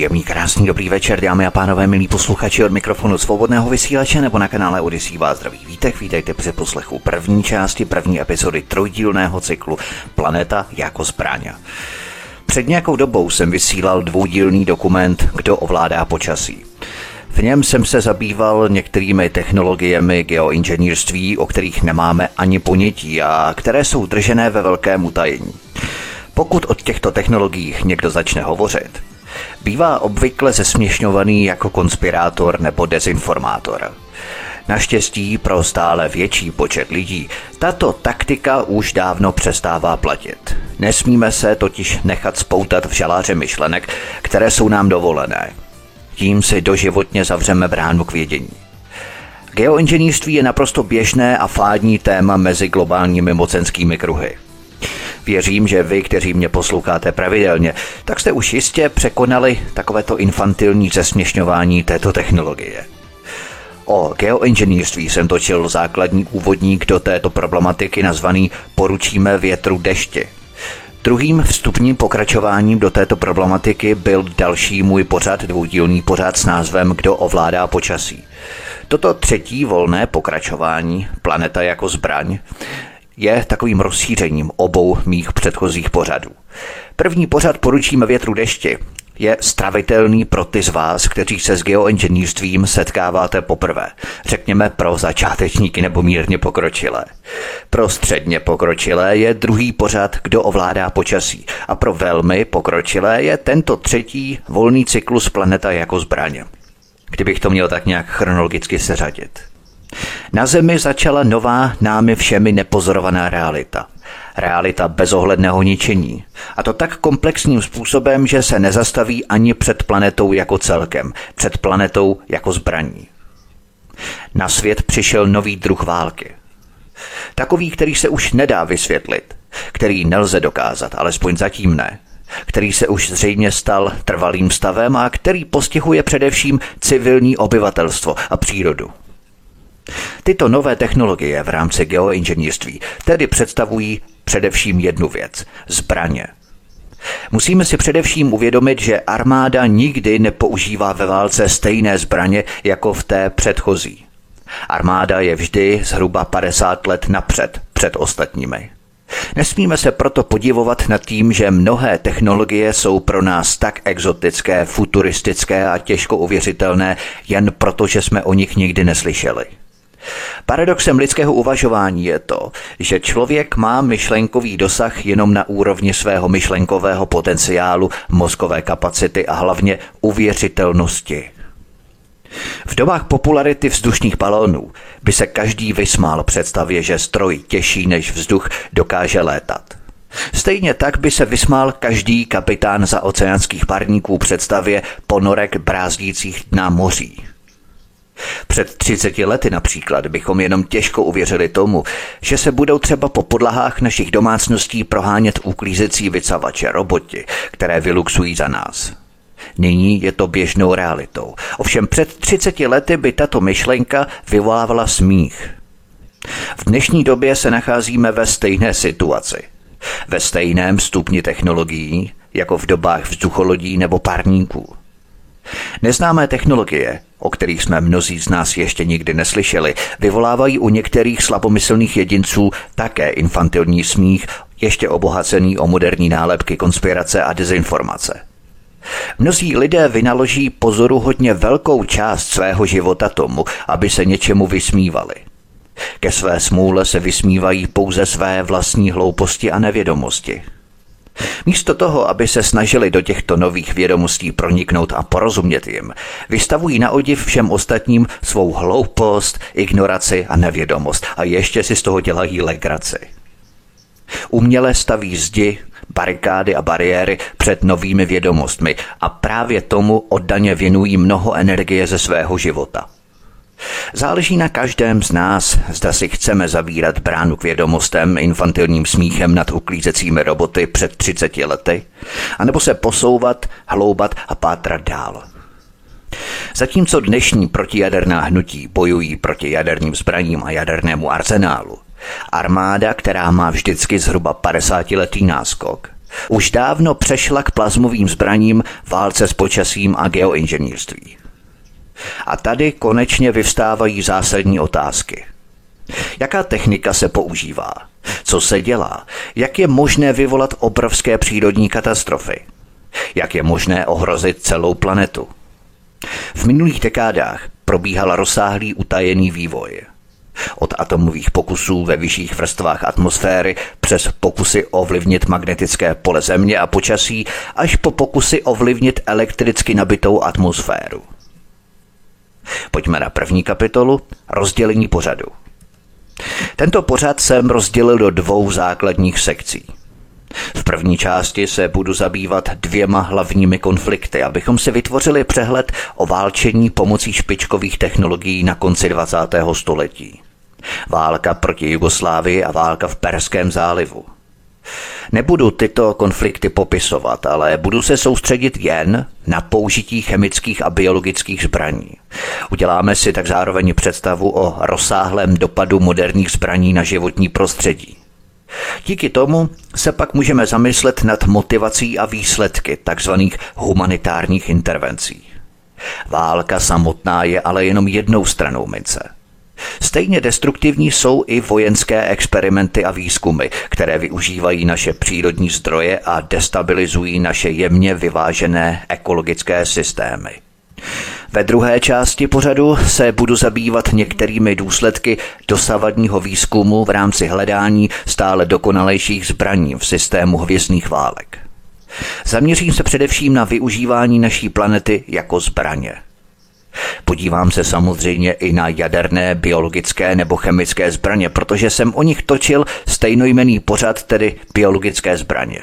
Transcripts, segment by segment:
Příjemný, krásný, dobrý večer, dámy a pánové, milí posluchači od mikrofonu svobodného vysílače nebo na kanále Odisí vás zdraví vítek. Vítejte při poslechu první části, první epizody trojdílného cyklu Planeta jako zbraň. Před nějakou dobou jsem vysílal dvoudílný dokument Kdo ovládá počasí. V něm jsem se zabýval některými technologiemi geoinženýrství, o kterých nemáme ani ponětí a které jsou držené ve velkém utajení. Pokud od těchto technologiích někdo začne hovořit, bývá obvykle zesměšňovaný jako konspirátor nebo dezinformátor. Naštěstí pro stále větší počet lidí tato taktika už dávno přestává platit. Nesmíme se totiž nechat spoutat v žaláře myšlenek, které jsou nám dovolené. Tím si doživotně zavřeme bránu k vědění. Geoinženýrství je naprosto běžné a fádní téma mezi globálními mocenskými kruhy. Věřím, že vy, kteří mě posloucháte pravidelně, tak jste už jistě překonali takovéto infantilní zesměšňování této technologie. O geoinženýrství jsem točil základní úvodník do této problematiky nazvaný Poručíme větru dešti. Druhým vstupním pokračováním do této problematiky byl další můj pořad, dvoudílný pořad s názvem Kdo ovládá počasí. Toto třetí volné pokračování, Planeta jako zbraň, je takovým rozšířením obou mých předchozích pořadů. První pořad poručíme větru dešti je stravitelný pro ty z vás, kteří se s geoinženýrstvím setkáváte poprvé. Řekněme pro začátečníky nebo mírně pokročilé. Pro středně pokročilé je druhý pořad, kdo ovládá počasí. A pro velmi pokročilé je tento třetí volný cyklus planeta jako zbraně. Kdybych to měl tak nějak chronologicky seřadit. Na Zemi začala nová námi všemi nepozorovaná realita. Realita bezohledného ničení. A to tak komplexním způsobem, že se nezastaví ani před planetou jako celkem, před planetou jako zbraní. Na svět přišel nový druh války. Takový, který se už nedá vysvětlit, který nelze dokázat, alespoň zatím ne, který se už zřejmě stal trvalým stavem a který postihuje především civilní obyvatelstvo a přírodu. Tyto nové technologie v rámci geoinženýrství tedy představují především jednu věc – zbraně. Musíme si především uvědomit, že armáda nikdy nepoužívá ve válce stejné zbraně jako v té předchozí. Armáda je vždy zhruba 50 let napřed před ostatními. Nesmíme se proto podivovat nad tím, že mnohé technologie jsou pro nás tak exotické, futuristické a těžko uvěřitelné, jen proto, že jsme o nich nikdy neslyšeli. Paradoxem lidského uvažování je to, že člověk má myšlenkový dosah jenom na úrovni svého myšlenkového potenciálu, mozkové kapacity a hlavně uvěřitelnosti. V dobách popularity vzdušných balónů by se každý vysmál představě, že stroj těžší než vzduch dokáže létat. Stejně tak by se vysmál každý kapitán za oceánských parníků představě ponorek brázdících na moří. Před 30 lety například bychom jenom těžko uvěřili tomu, že se budou třeba po podlahách našich domácností prohánět uklízecí vycavače roboti, které vyluxují za nás. Nyní je to běžnou realitou. Ovšem před 30 lety by tato myšlenka vyvolávala smích. V dnešní době se nacházíme ve stejné situaci. Ve stejném stupni technologií, jako v dobách vzducholodí nebo párníků. Neznámé technologie, o kterých jsme mnozí z nás ještě nikdy neslyšeli, vyvolávají u některých slabomyslných jedinců také infantilní smích, ještě obohacený o moderní nálepky konspirace a dezinformace. Mnozí lidé vynaloží pozoruhodně velkou část svého života tomu, aby se něčemu vysmívali. Ke své smůle se vysmívají pouze své vlastní hlouposti a nevědomosti. Místo toho, aby se snažili do těchto nových vědomostí proniknout a porozumět jim, vystavují na odiv všem ostatním svou hloupost, ignoraci a nevědomost a ještě si z toho dělají legraci. Uměle staví zdi, barikády a bariéry před novými vědomostmi a právě tomu oddaně věnují mnoho energie ze svého života. Záleží na každém z nás, zda si chceme zavírat bránu k vědomostem infantilním smíchem nad uklízecími roboty před 30 lety, anebo se posouvat, hloubat a pátrat dál. Zatímco dnešní protijaderná hnutí bojují proti jaderným zbraním a jadernému arzenálu, armáda, která má vždycky zhruba 50-letý náskok, už dávno přešla k plazmovým zbraním, válce s počasím a geoinženýrství. A tady konečně vyvstávají zásadní otázky. Jaká technika se používá? Co se dělá? Jak je možné vyvolat obrovské přírodní katastrofy? Jak je možné ohrozit celou planetu? V minulých dekádách probíhal rozsáhlý utajený vývoj. Od atomových pokusů ve vyšších vrstvách atmosféry přes pokusy ovlivnit magnetické pole Země a počasí až po pokusy ovlivnit elektricky nabitou atmosféru. Pojďme na první kapitolu rozdělení pořadu. Tento pořad jsem rozdělil do dvou základních sekcí. V první části se budu zabývat dvěma hlavními konflikty, abychom si vytvořili přehled o válčení pomocí špičkových technologií na konci 20. století. Válka proti Jugoslávii a válka v Perském zálivu – Nebudu tyto konflikty popisovat, ale budu se soustředit jen na použití chemických a biologických zbraní. Uděláme si tak zároveň představu o rozsáhlém dopadu moderních zbraní na životní prostředí. Díky tomu se pak můžeme zamyslet nad motivací a výsledky tzv. humanitárních intervencí. Válka samotná je ale jenom jednou stranou mince – Stejně destruktivní jsou i vojenské experimenty a výzkumy, které využívají naše přírodní zdroje a destabilizují naše jemně vyvážené ekologické systémy. Ve druhé části pořadu se budu zabývat některými důsledky dosavadního výzkumu v rámci hledání stále dokonalejších zbraní v systému hvězdných válek. Zaměřím se především na využívání naší planety jako zbraně – Podívám se samozřejmě i na jaderné, biologické nebo chemické zbraně, protože jsem o nich točil stejnojmený pořad, tedy biologické zbraně.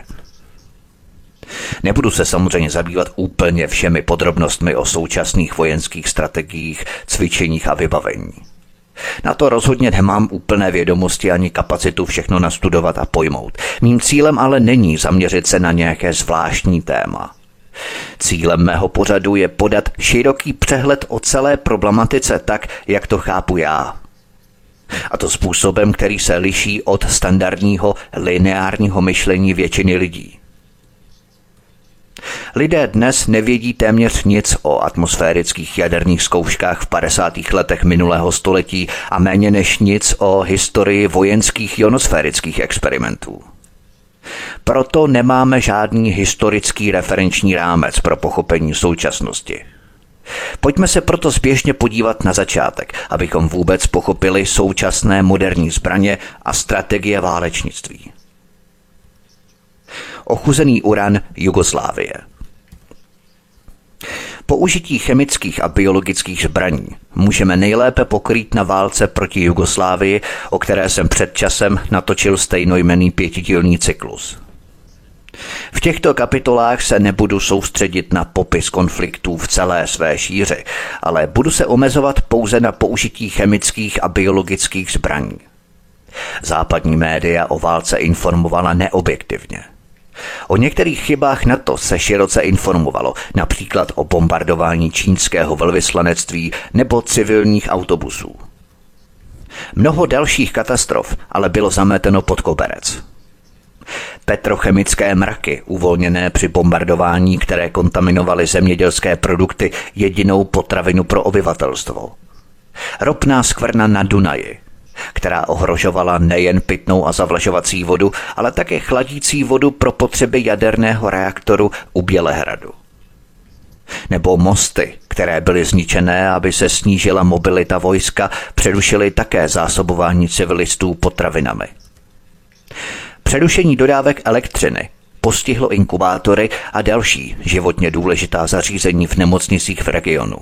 Nebudu se samozřejmě zabývat úplně všemi podrobnostmi o současných vojenských strategiích, cvičeních a vybavení. Na to rozhodně nemám úplné vědomosti ani kapacitu všechno nastudovat a pojmout. Mým cílem ale není zaměřit se na nějaké zvláštní téma. Cílem mého pořadu je podat široký přehled o celé problematice tak, jak to chápu já. A to způsobem, který se liší od standardního lineárního myšlení většiny lidí. Lidé dnes nevědí téměř nic o atmosférických jaderných zkouškách v 50. letech minulého století a méně než nic o historii vojenských ionosférických experimentů. Proto nemáme žádný historický referenční rámec pro pochopení současnosti. Pojďme se proto spěšně podívat na začátek, abychom vůbec pochopili současné moderní zbraně a strategie válečnictví. Ochuzený uran Jugoslávie Použití chemických a biologických zbraní můžeme nejlépe pokrýt na válce proti Jugoslávii, o které jsem před časem natočil stejnojmený pětidílný cyklus. V těchto kapitolách se nebudu soustředit na popis konfliktů v celé své šíři, ale budu se omezovat pouze na použití chemických a biologických zbraní. Západní média o válce informovala neobjektivně. O některých chybách NATO se široce informovalo, například o bombardování čínského velvyslanectví nebo civilních autobusů. Mnoho dalších katastrof ale bylo zameteno pod koberec. Petrochemické mraky, uvolněné při bombardování, které kontaminovaly zemědělské produkty, jedinou potravinu pro obyvatelstvo. Ropná skvrna na Dunaji, která ohrožovala nejen pitnou a zavlažovací vodu, ale také chladící vodu pro potřeby jaderného reaktoru u Bělehradu. Nebo mosty, které byly zničené, aby se snížila mobilita vojska, přerušily také zásobování civilistů potravinami. Přerušení dodávek elektřiny postihlo inkubátory a další životně důležitá zařízení v nemocnicích v regionu.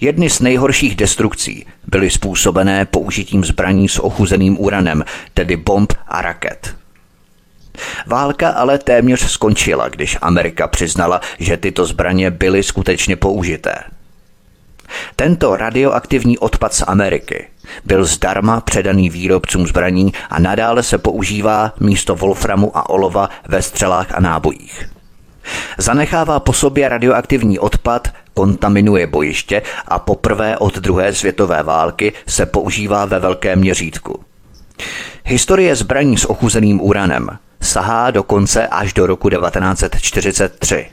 Jedny z nejhorších destrukcí byly způsobené použitím zbraní s ochuzeným uranem, tedy bomb a raket. Válka ale téměř skončila, když Amerika přiznala, že tyto zbraně byly skutečně použité. Tento radioaktivní odpad z Ameriky byl zdarma předaný výrobcům zbraní a nadále se používá místo wolframu a olova ve střelách a nábojích. Zanechává po sobě radioaktivní odpad, kontaminuje bojiště a poprvé od druhé světové války se používá ve velkém měřítku. Historie zbraní s ochuzeným uranem sahá dokonce až do roku 1943.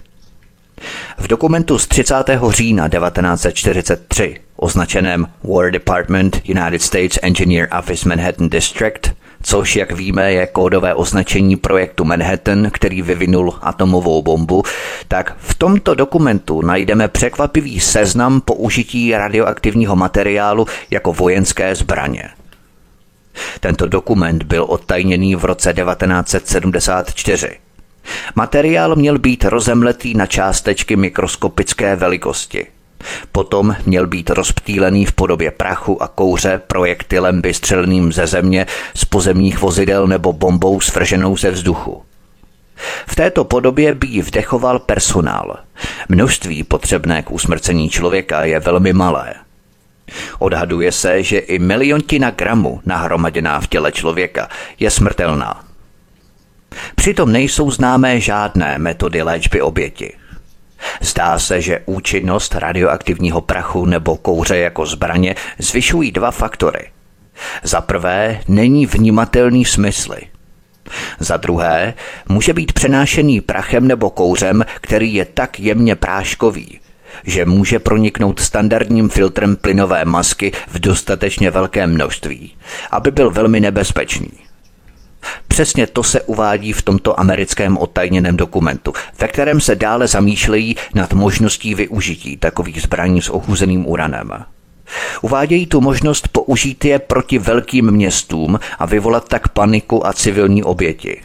V dokumentu z 30. října 1943, označeném War Department United States Engineer Office Manhattan District, což, jak víme, je kódové označení projektu Manhattan, který vyvinul atomovou bombu, tak v tomto dokumentu najdeme překvapivý seznam použití radioaktivního materiálu jako vojenské zbraně. Tento dokument byl odtajněný v roce 1974. Materiál měl být rozemletý na částečky mikroskopické velikosti. Potom měl být rozptýlený v podobě prachu a kouře projektilem vystřeleným ze země, z pozemních vozidel nebo bombou svrženou ze vzduchu. V této podobě by ji vdechoval personál. Množství potřebné k usmrcení člověka je velmi malé. Odhaduje se, že i miliontina gramu nahromaděná v těle člověka je smrtelná. Přitom nejsou známé žádné metody léčby oběti. Zdá se, že účinnost radioaktivního prachu nebo kouře jako zbraně zvyšují dva faktory. Za prvé, není vnímatelný smysly. Za druhé, může být přenášený prachem nebo kouřem, který je tak jemně práškový, že může proniknout standardním filtrem plynové masky v dostatečně velkém množství, aby byl velmi nebezpečný. Přesně to se uvádí v tomto americkém odtajněném dokumentu, ve kterém se dále zamýšlejí nad možností využití takových zbraní s ochuzeným uranem. Uvádějí tu možnost použít je proti velkým městům a vyvolat tak paniku a civilní oběti.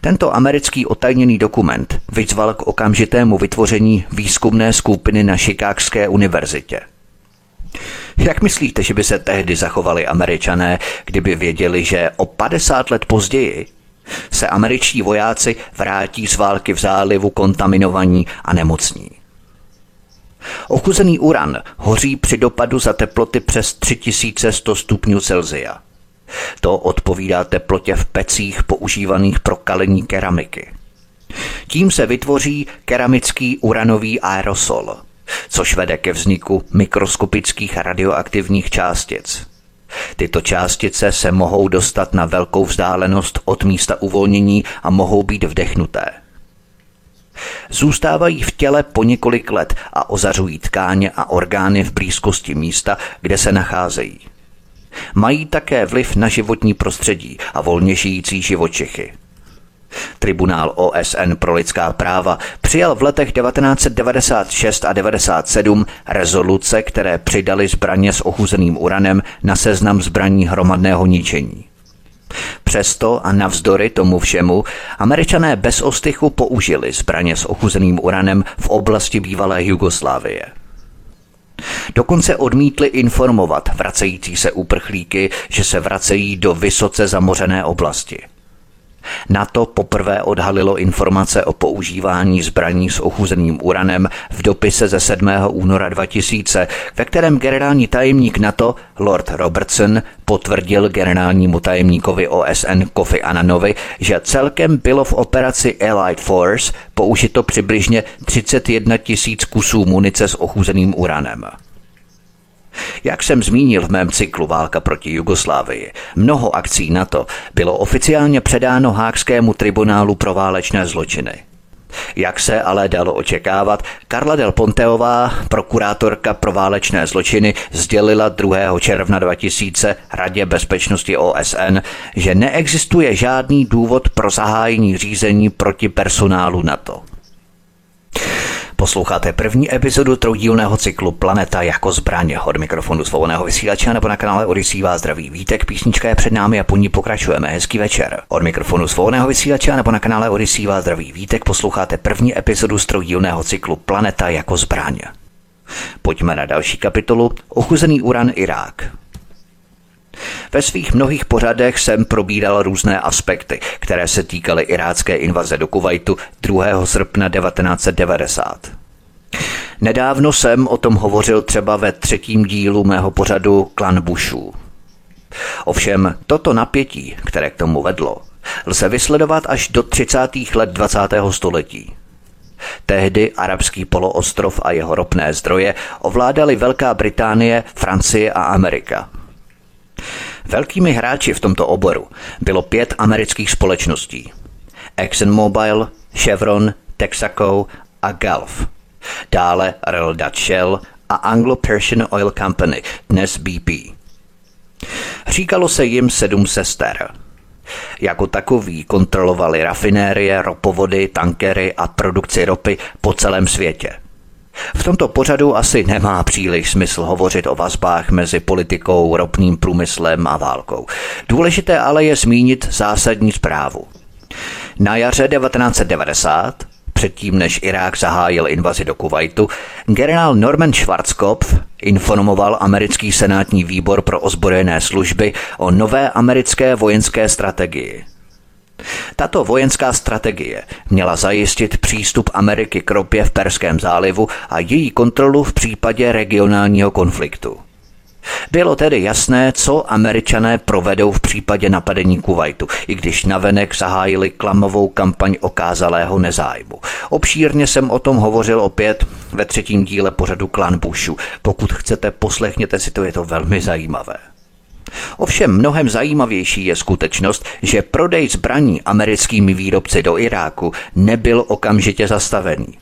Tento americký otajněný dokument vyzval k okamžitému vytvoření výzkumné skupiny na Chicagské univerzitě. Jak myslíte, že by se tehdy zachovali američané, kdyby věděli, že o 50 let později se američtí vojáci vrátí z války v zálivu kontaminovaní a nemocní? Ochuzený uran hoří při dopadu za teploty přes 3100 stupňů Celsia. To odpovídá teplotě v pecích používaných pro kalení keramiky. Tím se vytvoří keramický uranový aerosol – což vede ke vzniku mikroskopických radioaktivních částic. Tyto částice se mohou dostat na velkou vzdálenost od místa uvolnění a mohou být vdechnuté. Zůstávají v těle po několik let a ozařují tkáně a orgány v blízkosti místa, kde se nacházejí. Mají také vliv na životní prostředí a volně žijící živočichy. Tribunál OSN pro lidská práva přijal v letech 1996 a 97 rezoluce, které přidali zbraně s ochuzeným uranem na seznam zbraní hromadného ničení. Přesto a navzdory tomu všemu, američané bez ostychu použili zbraně s ochuzeným uranem v oblasti bývalé Jugoslávie. Dokonce odmítli informovat vracející se uprchlíky, že se vracejí do vysoce zamořené oblasti – NATO poprvé odhalilo informace o používání zbraní s ochuzeným uranem v dopise ze 7. února 2000, ve kterém generální tajemník NATO Lord Robertson potvrdil generálnímu tajemníkovi OSN Kofi Annanovi, že celkem bylo v operaci Allied Force použito přibližně 31 tisíc kusů munice s ochuzeným uranem. Jak jsem zmínil v mém cyklu Válka proti Jugoslávii, mnoho akcí NATO bylo oficiálně předáno Hákskému tribunálu pro válečné zločiny. Jak se ale dalo očekávat, Karla del Ponteová, prokurátorka pro válečné zločiny, sdělila 2. června 2000 Radě bezpečnosti OSN, že neexistuje žádný důvod pro zahájení řízení proti personálu NATO. Posloucháte první epizodu troudílného cyklu Planeta jako zbraně od mikrofonu svobodného vysílače nebo na kanále Odisí vás zdraví vítek, písnička je před námi a po ní pokračujeme. Hezký večer. Od mikrofonu svobodného vysílače nebo na kanále Odisí vás zdraví vítek, posloucháte první epizodu z troudílného cyklu Planeta jako zbraně. Pojďme na další kapitolu Ochuzený uran Irák. Ve svých mnohých pořadech jsem probíral různé aspekty, které se týkaly irácké invaze do Kuwaitu 2. srpna 1990. Nedávno jsem o tom hovořil třeba ve třetím dílu mého pořadu Klan Bushů. Ovšem toto napětí, které k tomu vedlo, lze vysledovat až do 30. let 20. století. Tehdy arabský poloostrov a jeho ropné zdroje ovládali Velká Británie, Francie a Amerika. Velkými hráči v tomto oboru bylo pět amerických společností. ExxonMobil, Chevron, Texaco a Gulf. Dále Royal Dutch Shell a Anglo-Persian Oil Company, dnes BP. Říkalo se jim sedm sester. Jako takový kontrolovali rafinérie, ropovody, tankery a produkci ropy po celém světě. V tomto pořadu asi nemá příliš smysl hovořit o vazbách mezi politikou, ropným průmyslem a válkou. Důležité ale je zmínit zásadní zprávu. Na jaře 1990 předtím, než Irák zahájil invazi do Kuwaitu, generál Norman Schwarzkopf informoval americký senátní výbor pro ozbrojené služby o nové americké vojenské strategii. Tato vojenská strategie měla zajistit přístup Ameriky k ropě v Perském zálivu a její kontrolu v případě regionálního konfliktu. Bylo tedy jasné, co američané provedou v případě napadení Kuwaitu, i když navenek zahájili klamovou kampaň okázalého nezájmu. Obšírně jsem o tom hovořil opět ve třetím díle pořadu Klan Bushu. Pokud chcete, poslechněte si to, je to velmi zajímavé. Ovšem mnohem zajímavější je skutečnost, že prodej zbraní americkými výrobci do Iráku nebyl okamžitě zastavený.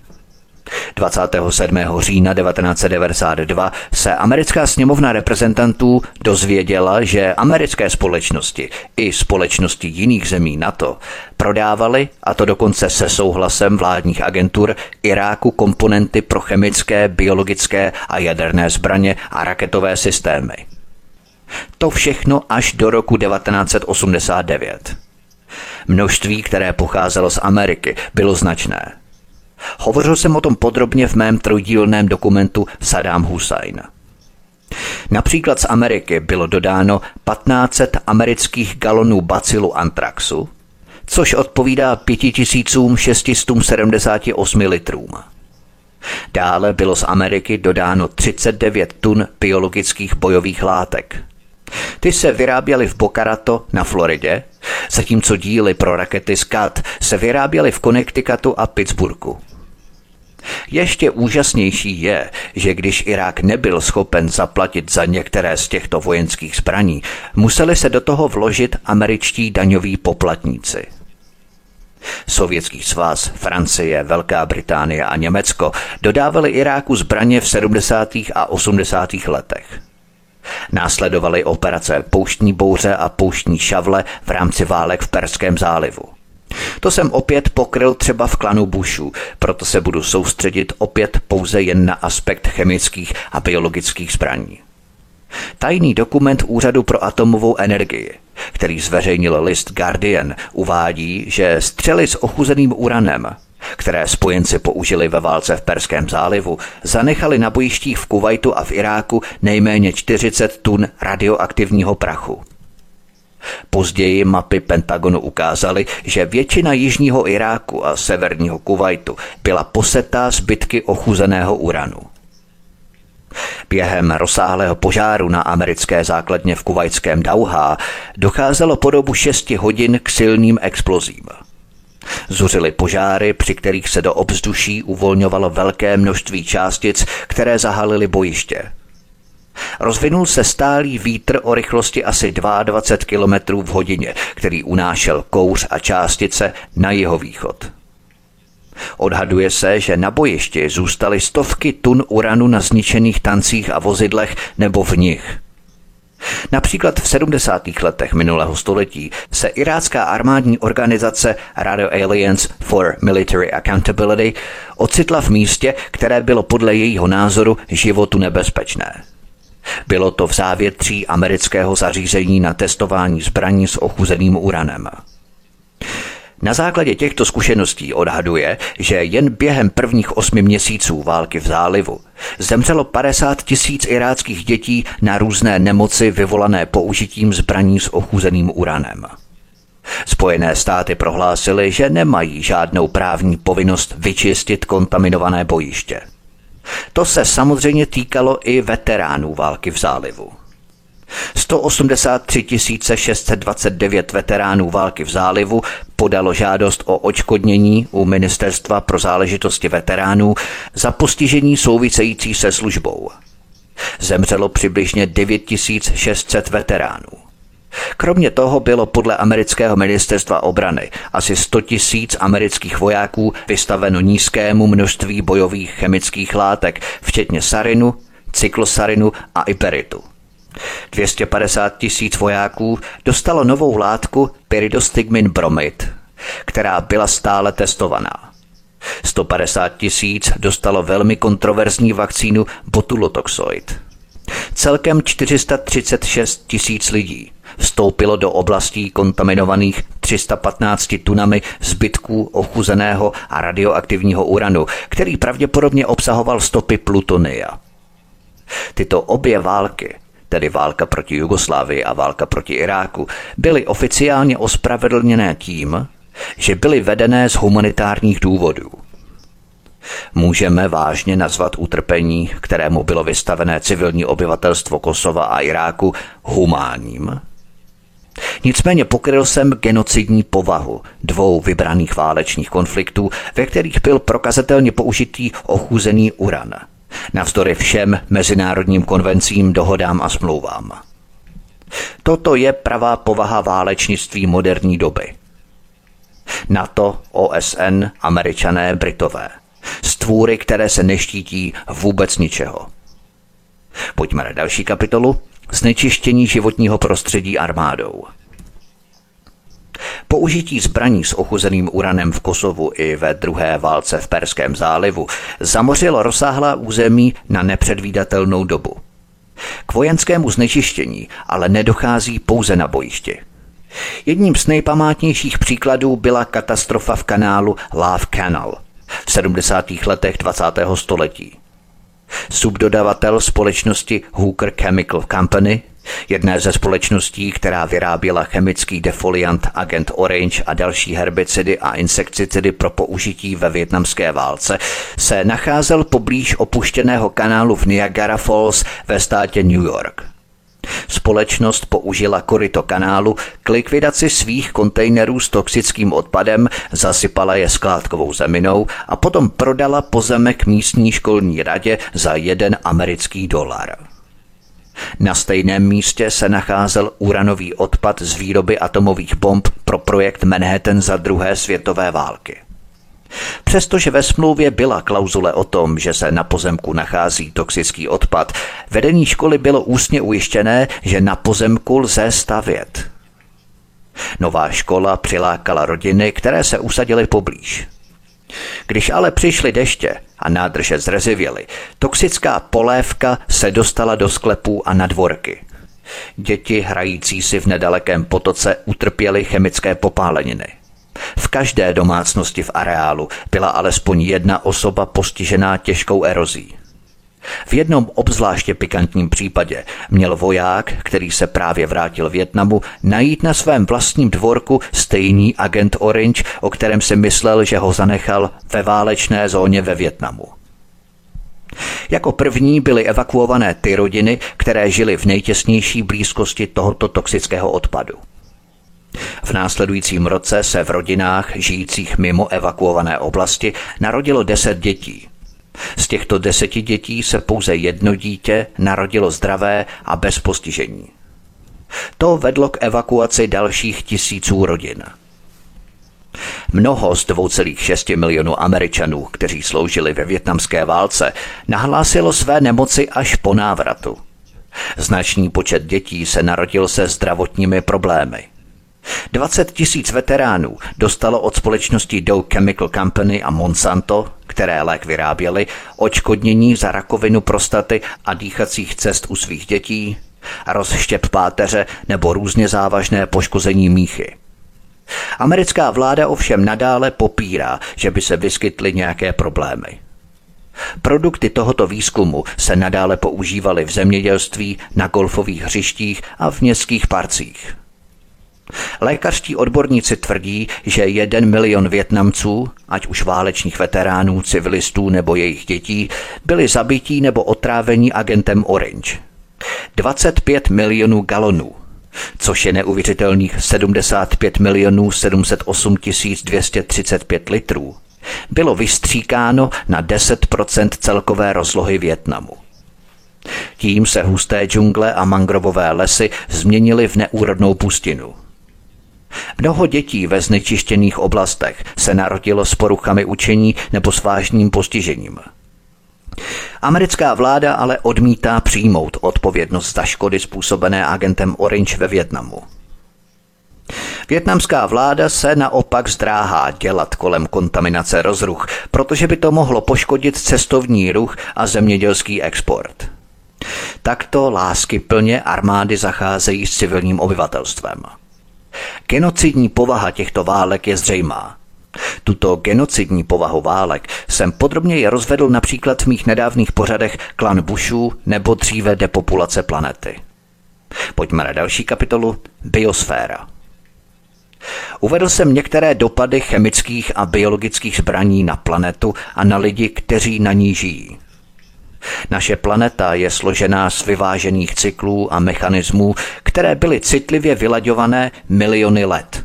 27. října 1992 se americká sněmovna reprezentantů dozvěděla, že americké společnosti i společnosti jiných zemí NATO prodávaly, a to dokonce se souhlasem vládních agentur, Iráku komponenty pro chemické, biologické a jaderné zbraně a raketové systémy. To všechno až do roku 1989. Množství, které pocházelo z Ameriky, bylo značné – Hovořil jsem o tom podrobně v mém trojdílném dokumentu Saddam Hussein. Například z Ameriky bylo dodáno 1500 amerických galonů bacilu antraxu, což odpovídá 5678 litrům. Dále bylo z Ameriky dodáno 39 tun biologických bojových látek. Ty se vyráběly v Bocarato na Floridě, zatímco díly pro rakety Scud se vyráběly v Connecticutu a Pittsburghu. Ještě úžasnější je, že když Irák nebyl schopen zaplatit za některé z těchto vojenských zbraní, museli se do toho vložit američtí daňoví poplatníci. Sovětský svaz, Francie, Velká Británie a Německo dodávali Iráku zbraně v 70. a 80. letech. Následovaly operace Pouštní bouře a Pouštní šavle v rámci válek v Perském zálivu. To jsem opět pokryl třeba v klanu Bushu, proto se budu soustředit opět pouze jen na aspekt chemických a biologických zbraní. Tajný dokument Úřadu pro atomovou energii, který zveřejnil list Guardian, uvádí, že střely s ochuzeným uranem, které spojenci použili ve válce v Perském zálivu, zanechali na bojištích v Kuwaitu a v Iráku nejméně 40 tun radioaktivního prachu. Později mapy Pentagonu ukázaly, že většina jižního Iráku a severního Kuwaitu byla posetá zbytky ochuzeného uranu. Během rozsáhlého požáru na americké základně v kuvajském Dauhá docházelo po dobu 6 hodin k silným explozím. Zuřily požáry, při kterých se do obzduší uvolňovalo velké množství částic, které zahalily bojiště – Rozvinul se stálý vítr o rychlosti asi 22 km v hodině, který unášel kouř a částice na jeho východ. Odhaduje se, že na bojišti zůstaly stovky tun uranu na zničených tancích a vozidlech nebo v nich. Například v 70. letech minulého století se irácká armádní organizace Radio Alliance for Military Accountability ocitla v místě, které bylo podle jejího názoru životu nebezpečné. Bylo to v závětří amerického zařízení na testování zbraní s ochuzeným uranem. Na základě těchto zkušeností odhaduje, že jen během prvních osmi měsíců války v zálivu zemřelo 50 tisíc iráckých dětí na různé nemoci vyvolané použitím zbraní s ochuzeným uranem. Spojené státy prohlásily, že nemají žádnou právní povinnost vyčistit kontaminované bojiště. To se samozřejmě týkalo i veteránů války v zálivu. 183 629 veteránů války v zálivu podalo žádost o očkodnění u Ministerstva pro záležitosti veteránů za postižení související se službou. Zemřelo přibližně 9600 veteránů. Kromě toho bylo podle amerického ministerstva obrany asi 100 tisíc amerických vojáků vystaveno nízkému množství bojových chemických látek, včetně sarinu, cyklosarinu a iperitu. 250 tisíc vojáků dostalo novou látku pyridostigmin bromid, která byla stále testovaná. 150 tisíc dostalo velmi kontroverzní vakcínu botulotoxoid. Celkem 436 tisíc lidí vstoupilo do oblastí kontaminovaných 315 tunami zbytků ochuzeného a radioaktivního uranu, který pravděpodobně obsahoval stopy plutonia. Tyto obě války tedy válka proti Jugoslávii a válka proti Iráku, byly oficiálně ospravedlněné tím, že byly vedené z humanitárních důvodů. Můžeme vážně nazvat utrpení, kterému bylo vystavené civilní obyvatelstvo Kosova a Iráku, humánním? Nicméně pokryl jsem genocidní povahu dvou vybraných válečných konfliktů, ve kterých byl prokazatelně použitý ochuzený uran – navzdory všem mezinárodním konvencím, dohodám a smlouvám. Toto je pravá povaha válečnictví moderní doby. NATO, OSN, američané, Britové. Stvůry, které se neštítí vůbec ničeho. Pojďme na další kapitolu. Znečištění životního prostředí armádou. Použití zbraní s ochuzeným uranem v Kosovu i ve druhé válce v Perském zálivu zamořilo rozsáhlá území na nepředvídatelnou dobu. K vojenskému znečištění ale nedochází pouze na bojišti. Jedním z nejpamátnějších příkladů byla katastrofa v kanálu Love Canal v 70. letech 20. století. Subdodavatel společnosti Hooker Chemical Company jedné ze společností, která vyráběla chemický defoliant Agent Orange a další herbicidy a insekticidy pro použití ve větnamské válce, se nacházel poblíž opuštěného kanálu v Niagara Falls ve státě New York. Společnost použila koryto kanálu k likvidaci svých kontejnerů s toxickým odpadem, zasypala je skládkovou zeminou a potom prodala pozemek místní školní radě za jeden americký dolar. Na stejném místě se nacházel uranový odpad z výroby atomových bomb pro projekt Manhattan za druhé světové války. Přestože ve smlouvě byla klauzule o tom, že se na pozemku nachází toxický odpad, vedení školy bylo ústně ujištěné, že na pozemku lze stavět. Nová škola přilákala rodiny, které se usadily poblíž. Když ale přišly deště a nádrže zrezivěly, toxická polévka se dostala do sklepů a na dvorky. Děti hrající si v nedalekém potoce utrpěly chemické popáleniny. V každé domácnosti v areálu byla alespoň jedna osoba postižená těžkou erozí. V jednom obzvláště pikantním případě měl voják, který se právě vrátil Větnamu, najít na svém vlastním dvorku stejný agent Orange, o kterém si myslel, že ho zanechal ve válečné zóně ve Větnamu. Jako první byly evakuované ty rodiny, které žily v nejtěsnější blízkosti tohoto toxického odpadu. V následujícím roce se v rodinách žijících mimo evakuované oblasti narodilo deset dětí – z těchto deseti dětí se pouze jedno dítě narodilo zdravé a bez postižení. To vedlo k evakuaci dalších tisíců rodin. Mnoho z 2,6 milionů Američanů, kteří sloužili ve větnamské válce, nahlásilo své nemoci až po návratu. Značný počet dětí se narodil se zdravotními problémy – 20 tisíc veteránů dostalo od společnosti Dow Chemical Company a Monsanto, které lék vyráběly, očkodnění za rakovinu prostaty a dýchacích cest u svých dětí, rozštěp páteře nebo různě závažné poškození míchy. Americká vláda ovšem nadále popírá, že by se vyskytly nějaké problémy. Produkty tohoto výzkumu se nadále používaly v zemědělství, na golfových hřištích a v městských parcích. Lékařští odborníci tvrdí, že jeden milion Větnamců, ať už válečných veteránů, civilistů nebo jejich dětí, byli zabití nebo otrávení agentem Orange. 25 milionů galonů, což je neuvěřitelných 75 milionů 708 235 litrů, bylo vystříkáno na 10% celkové rozlohy Větnamu. Tím se husté džungle a mangrovové lesy změnily v neúrodnou pustinu. Mnoho dětí ve znečištěných oblastech se narodilo s poruchami učení nebo s vážným postižením. Americká vláda ale odmítá přijmout odpovědnost za škody způsobené agentem Orange ve Větnamu. Větnamská vláda se naopak zdráhá dělat kolem kontaminace rozruch, protože by to mohlo poškodit cestovní ruch a zemědělský export. Takto lásky plně armády zacházejí s civilním obyvatelstvem. Genocidní povaha těchto válek je zřejmá. Tuto genocidní povahu válek jsem podrobněji rozvedl například v mých nedávných pořadech Klan Bushů nebo dříve depopulace planety. Pojďme na další kapitolu Biosféra. Uvedl jsem některé dopady chemických a biologických zbraní na planetu a na lidi, kteří na ní žijí. Naše planeta je složená z vyvážených cyklů a mechanismů, které byly citlivě vylaďované miliony let.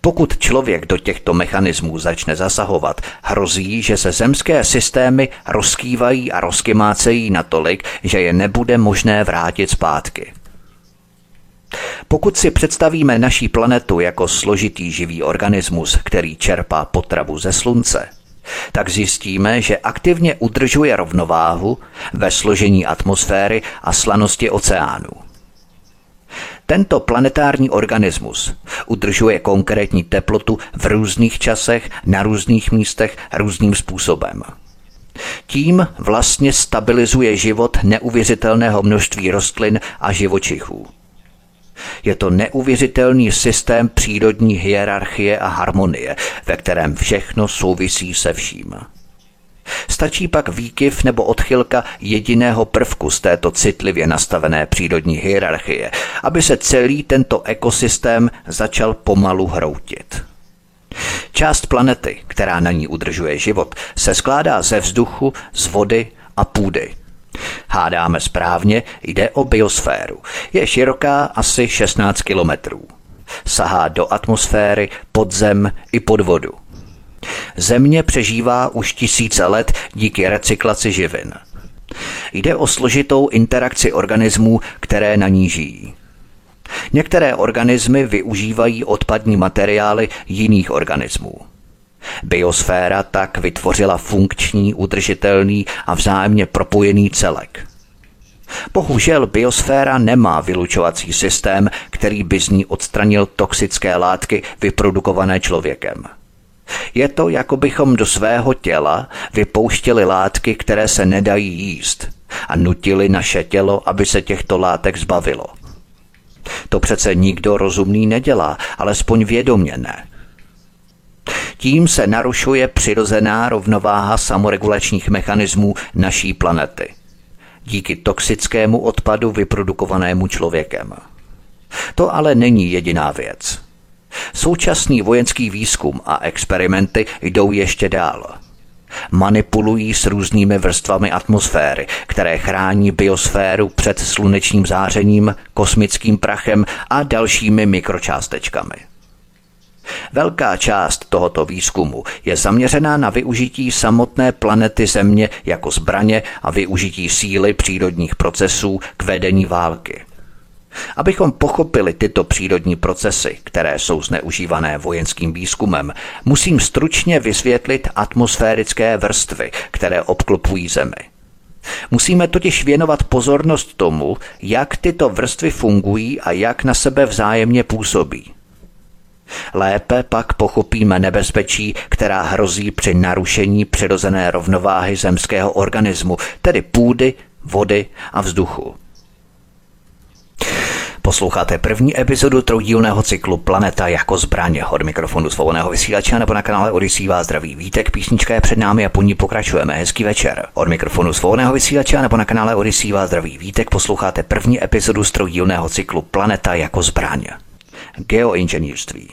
Pokud člověk do těchto mechanismů začne zasahovat, hrozí, že se zemské systémy rozkývají a rozkymácejí natolik, že je nebude možné vrátit zpátky. Pokud si představíme naší planetu jako složitý živý organismus, který čerpá potravu ze slunce, tak zjistíme, že aktivně udržuje rovnováhu ve složení atmosféry a slanosti oceánů. Tento planetární organismus udržuje konkrétní teplotu v různých časech, na různých místech, různým způsobem. Tím vlastně stabilizuje život neuvěřitelného množství rostlin a živočichů. Je to neuvěřitelný systém přírodní hierarchie a harmonie, ve kterém všechno souvisí se vším. Stačí pak výkyv nebo odchylka jediného prvku z této citlivě nastavené přírodní hierarchie, aby se celý tento ekosystém začal pomalu hroutit. Část planety, která na ní udržuje život, se skládá ze vzduchu, z vody a půdy – Hádáme správně, jde o biosféru. Je široká asi 16 kilometrů. Sahá do atmosféry, pod zem i pod vodu. Země přežívá už tisíce let díky recyklaci živin. Jde o složitou interakci organismů, které na ní žijí. Některé organismy využívají odpadní materiály jiných organismů. Biosféra tak vytvořila funkční, udržitelný a vzájemně propojený celek. Bohužel biosféra nemá vylučovací systém, který by z ní odstranil toxické látky vyprodukované člověkem. Je to, jako bychom do svého těla vypouštěli látky, které se nedají jíst a nutili naše tělo, aby se těchto látek zbavilo. To přece nikdo rozumný nedělá, alespoň vědomě ne. Tím se narušuje přirozená rovnováha samoregulačních mechanismů naší planety. Díky toxickému odpadu vyprodukovanému člověkem. To ale není jediná věc. Současný vojenský výzkum a experimenty jdou ještě dál. Manipulují s různými vrstvami atmosféry, které chrání biosféru před slunečním zářením, kosmickým prachem a dalšími mikročástečkami. Velká část tohoto výzkumu je zaměřená na využití samotné planety Země jako zbraně a využití síly přírodních procesů k vedení války. Abychom pochopili tyto přírodní procesy, které jsou zneužívané vojenským výzkumem, musím stručně vysvětlit atmosférické vrstvy, které obklopují Zemi. Musíme totiž věnovat pozornost tomu, jak tyto vrstvy fungují a jak na sebe vzájemně působí. Lépe pak pochopíme nebezpečí, která hrozí při narušení přirozené rovnováhy zemského organismu, tedy půdy, vody a vzduchu. Posloucháte první epizodu troudílného cyklu Planeta jako zbraně od mikrofonu svobodného vysílače nebo na kanále Odisí vás zdraví vítek, písnička je před námi a po ní pokračujeme. Hezký večer. Od mikrofonu svobodného vysílače nebo na kanále Odisí vás zdraví vítek posloucháte první epizodu troudílného cyklu Planeta jako zbraně. geoinženýrství.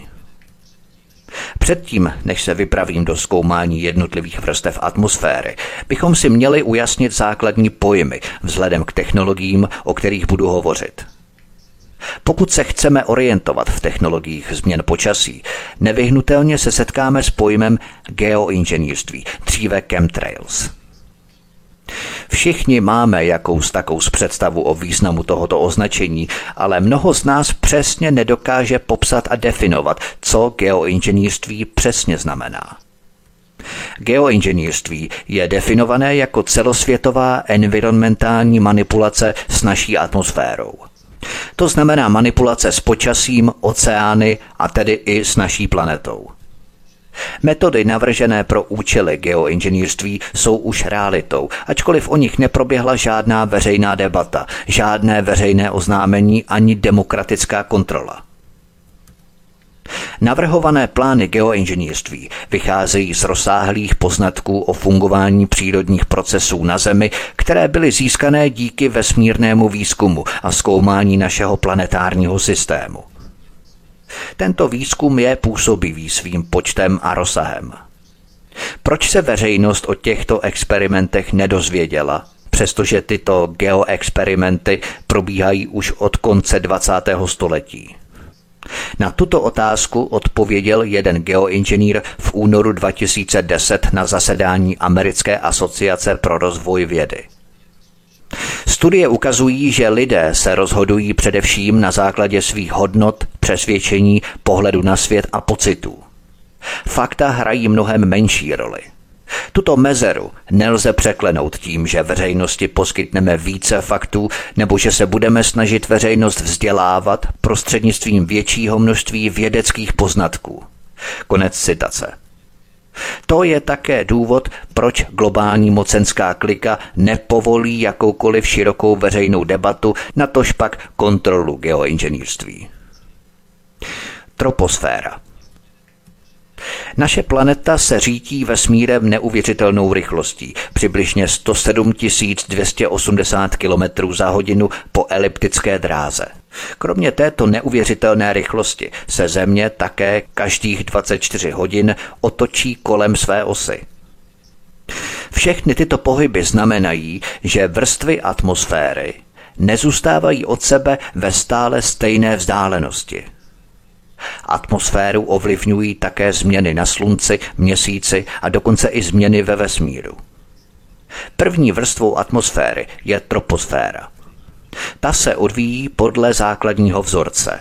Předtím, než se vypravím do zkoumání jednotlivých vrstev atmosféry, bychom si měli ujasnit základní pojmy vzhledem k technologiím, o kterých budu hovořit. Pokud se chceme orientovat v technologiích změn počasí, nevyhnutelně se setkáme s pojmem geoinženýrství, dříve chemtrails. Všichni máme jakous takou představu o významu tohoto označení, ale mnoho z nás přesně nedokáže popsat a definovat, co geoinženýrství přesně znamená. Geoinženýrství je definované jako celosvětová environmentální manipulace s naší atmosférou. To znamená manipulace s počasím, oceány a tedy i s naší planetou. Metody navržené pro účely geoinženýrství jsou už realitou, ačkoliv o nich neproběhla žádná veřejná debata, žádné veřejné oznámení ani demokratická kontrola. Navrhované plány geoinženýrství vycházejí z rozsáhlých poznatků o fungování přírodních procesů na Zemi, které byly získané díky vesmírnému výzkumu a zkoumání našeho planetárního systému. Tento výzkum je působivý svým počtem a rozsahem. Proč se veřejnost o těchto experimentech nedozvěděla, přestože tyto geoexperimenty probíhají už od konce 20. století? Na tuto otázku odpověděl jeden geoinženýr v únoru 2010 na zasedání Americké asociace pro rozvoj vědy. Studie ukazují, že lidé se rozhodují především na základě svých hodnot, přesvědčení, pohledu na svět a pocitů. Fakta hrají mnohem menší roli. Tuto mezeru nelze překlenout tím, že veřejnosti poskytneme více faktů nebo že se budeme snažit veřejnost vzdělávat prostřednictvím většího množství vědeckých poznatků. Konec citace. To je také důvod, proč globální mocenská klika nepovolí jakoukoliv širokou veřejnou debatu, na tož pak kontrolu geoinženýrství. Troposféra – naše planeta se řítí vesmírem neuvěřitelnou rychlostí, přibližně 107 280 km za hodinu po eliptické dráze. Kromě této neuvěřitelné rychlosti se Země také každých 24 hodin otočí kolem své osy. Všechny tyto pohyby znamenají, že vrstvy atmosféry nezůstávají od sebe ve stále stejné vzdálenosti – Atmosféru ovlivňují také změny na Slunci, Měsíci a dokonce i změny ve vesmíru. První vrstvou atmosféry je troposféra. Ta se odvíjí podle základního vzorce.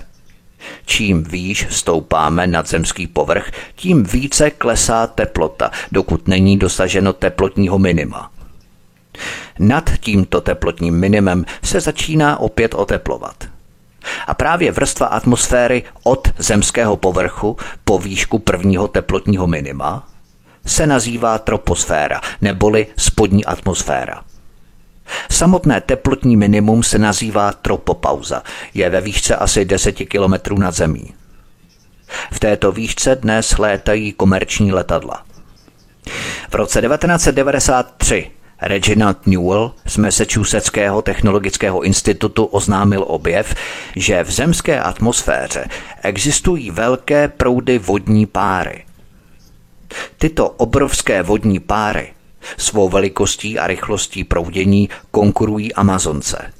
Čím výš stoupáme nad zemský povrch, tím více klesá teplota, dokud není dosaženo teplotního minima. Nad tímto teplotním minimem se začíná opět oteplovat. A právě vrstva atmosféry od zemského povrchu po výšku prvního teplotního minima se nazývá troposféra neboli spodní atmosféra. Samotné teplotní minimum se nazývá tropopauza, je ve výšce asi 10 km nad zemí. V této výšce dnes létají komerční letadla. V roce 1993 Reginald Newell z Massachusettského technologického institutu oznámil objev, že v zemské atmosféře existují velké proudy vodní páry. Tyto obrovské vodní páry svou velikostí a rychlostí proudění konkurují Amazonce.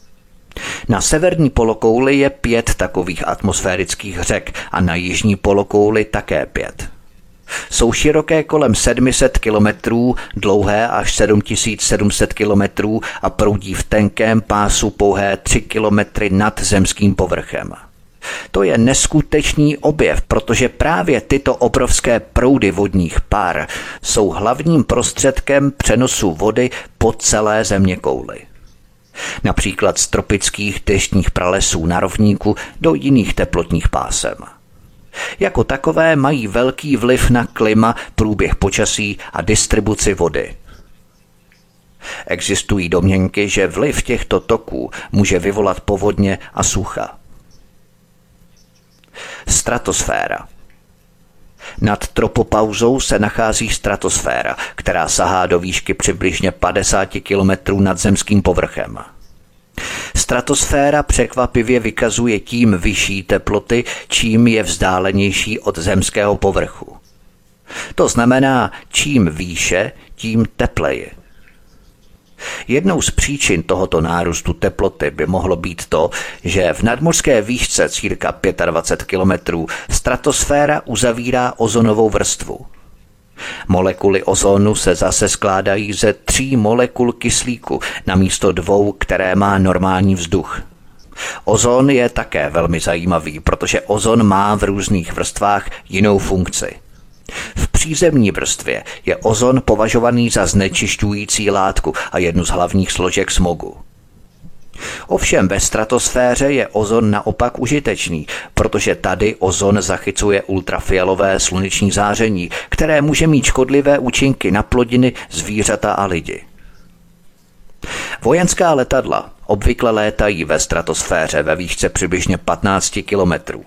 Na severní polokouli je pět takových atmosférických řek a na jižní polokouli také pět. Jsou široké kolem 700 kilometrů, dlouhé až 7700 kilometrů a proudí v tenkém pásu pouhé 3 kilometry nad zemským povrchem. To je neskutečný objev, protože právě tyto obrovské proudy vodních pár jsou hlavním prostředkem přenosu vody po celé země kouly. Například z tropických deštních pralesů na rovníku do jiných teplotních pásem. Jako takové mají velký vliv na klima, průběh počasí a distribuci vody. Existují domněnky, že vliv těchto toků může vyvolat povodně a sucha. Stratosféra nad tropopauzou se nachází stratosféra, která sahá do výšky přibližně 50 km nad zemským povrchem. Stratosféra překvapivě vykazuje tím vyšší teploty, čím je vzdálenější od zemského povrchu. To znamená, čím výše, tím tepleji. Jednou z příčin tohoto nárůstu teploty by mohlo být to, že v nadmořské výšce círka 25 km stratosféra uzavírá ozonovou vrstvu. Molekuly ozonu se zase skládají ze tří molekul kyslíku na místo dvou, které má normální vzduch. Ozon je také velmi zajímavý, protože ozon má v různých vrstvách jinou funkci. V přízemní vrstvě je ozon považovaný za znečišťující látku a jednu z hlavních složek smogu. Ovšem ve stratosféře je ozon naopak užitečný, protože tady ozon zachycuje ultrafialové sluneční záření, které může mít škodlivé účinky na plodiny, zvířata a lidi. Vojenská letadla obvykle létají ve stratosféře ve výšce přibližně 15 kilometrů.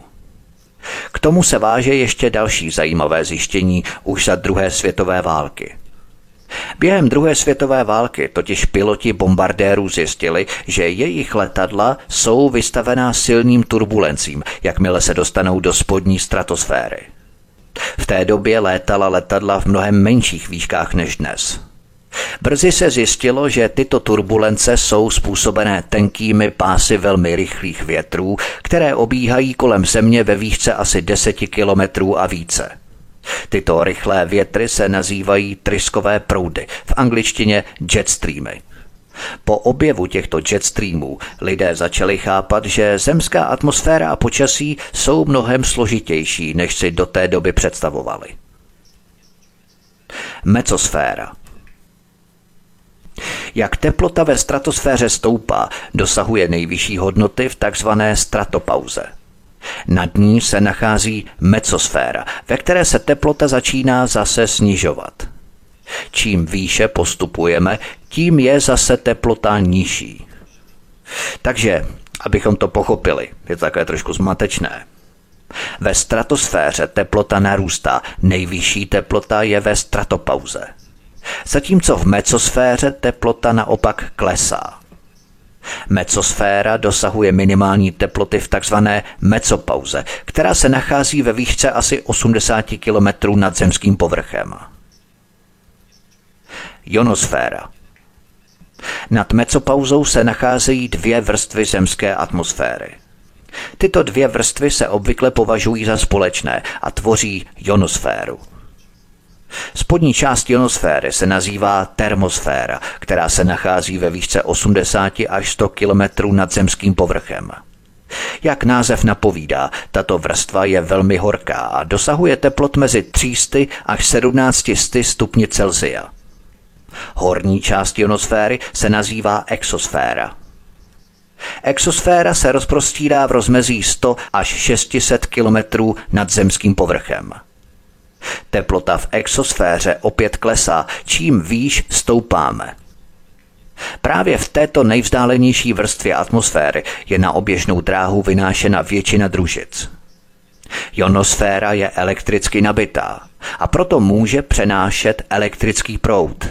K tomu se váže ještě další zajímavé zjištění už za druhé světové války. Během druhé světové války totiž piloti bombardérů zjistili, že jejich letadla jsou vystavená silným turbulencím, jakmile se dostanou do spodní stratosféry. V té době létala letadla v mnohem menších výškách než dnes. Brzy se zjistilo, že tyto turbulence jsou způsobené tenkými pásy velmi rychlých větrů, které obíhají kolem Země ve výšce asi 10 kilometrů a více. Tyto rychlé větry se nazývají tryskové proudy, v angličtině jetstreamy. Po objevu těchto jetstreamů lidé začali chápat, že zemská atmosféra a počasí jsou mnohem složitější, než si do té doby představovali. Mecosféra jak teplota ve stratosféře stoupá, dosahuje nejvyšší hodnoty v takzvané stratopauze – nad ní se nachází mecosféra, ve které se teplota začíná zase snižovat. Čím výše postupujeme, tím je zase teplota nižší. Takže, abychom to pochopili, je to takové trošku zmatečné. Ve stratosféře teplota narůstá, nejvyšší teplota je ve stratopauze. Zatímco v mecosféře teplota naopak klesá. Mecosféra dosahuje minimální teploty v takzvané mecopauze, která se nachází ve výšce asi 80 km nad zemským povrchem. Ionosféra Nad mecopauzou se nacházejí dvě vrstvy zemské atmosféry. Tyto dvě vrstvy se obvykle považují za společné a tvoří ionosféru. Spodní část ionosféry se nazývá termosféra, která se nachází ve výšce 80 až 100 km nad zemským povrchem. Jak název napovídá, tato vrstva je velmi horká a dosahuje teplot mezi 300 až 1700 stupni Celsia. Horní část ionosféry se nazývá exosféra. Exosféra se rozprostírá v rozmezí 100 až 600 km nad zemským povrchem. Teplota v exosféře opět klesá, čím výš stoupáme. Právě v této nejvzdálenější vrstvě atmosféry je na oběžnou dráhu vynášena většina družic. Ionosféra je elektricky nabitá a proto může přenášet elektrický proud.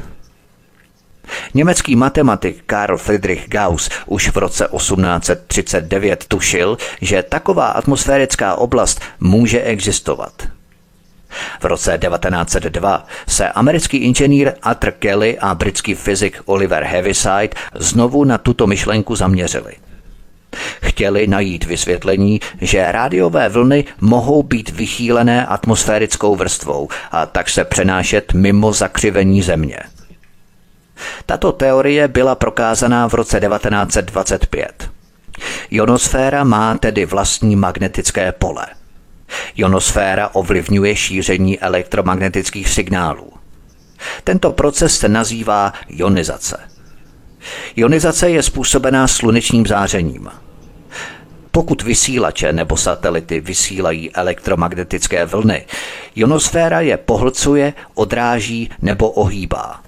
Německý matematik Karl Friedrich Gauss už v roce 1839 tušil, že taková atmosférická oblast může existovat – v roce 1902 se americký inženýr Arthur Kelly a britský fyzik Oliver Heaviside znovu na tuto myšlenku zaměřili. Chtěli najít vysvětlení, že rádiové vlny mohou být vychýlené atmosférickou vrstvou a tak se přenášet mimo zakřivení Země. Tato teorie byla prokázaná v roce 1925. Ionosféra má tedy vlastní magnetické pole – Ionosféra ovlivňuje šíření elektromagnetických signálů. Tento proces se nazývá ionizace. Ionizace je způsobená slunečním zářením. Pokud vysílače nebo satelity vysílají elektromagnetické vlny, ionosféra je pohlcuje, odráží nebo ohýbá.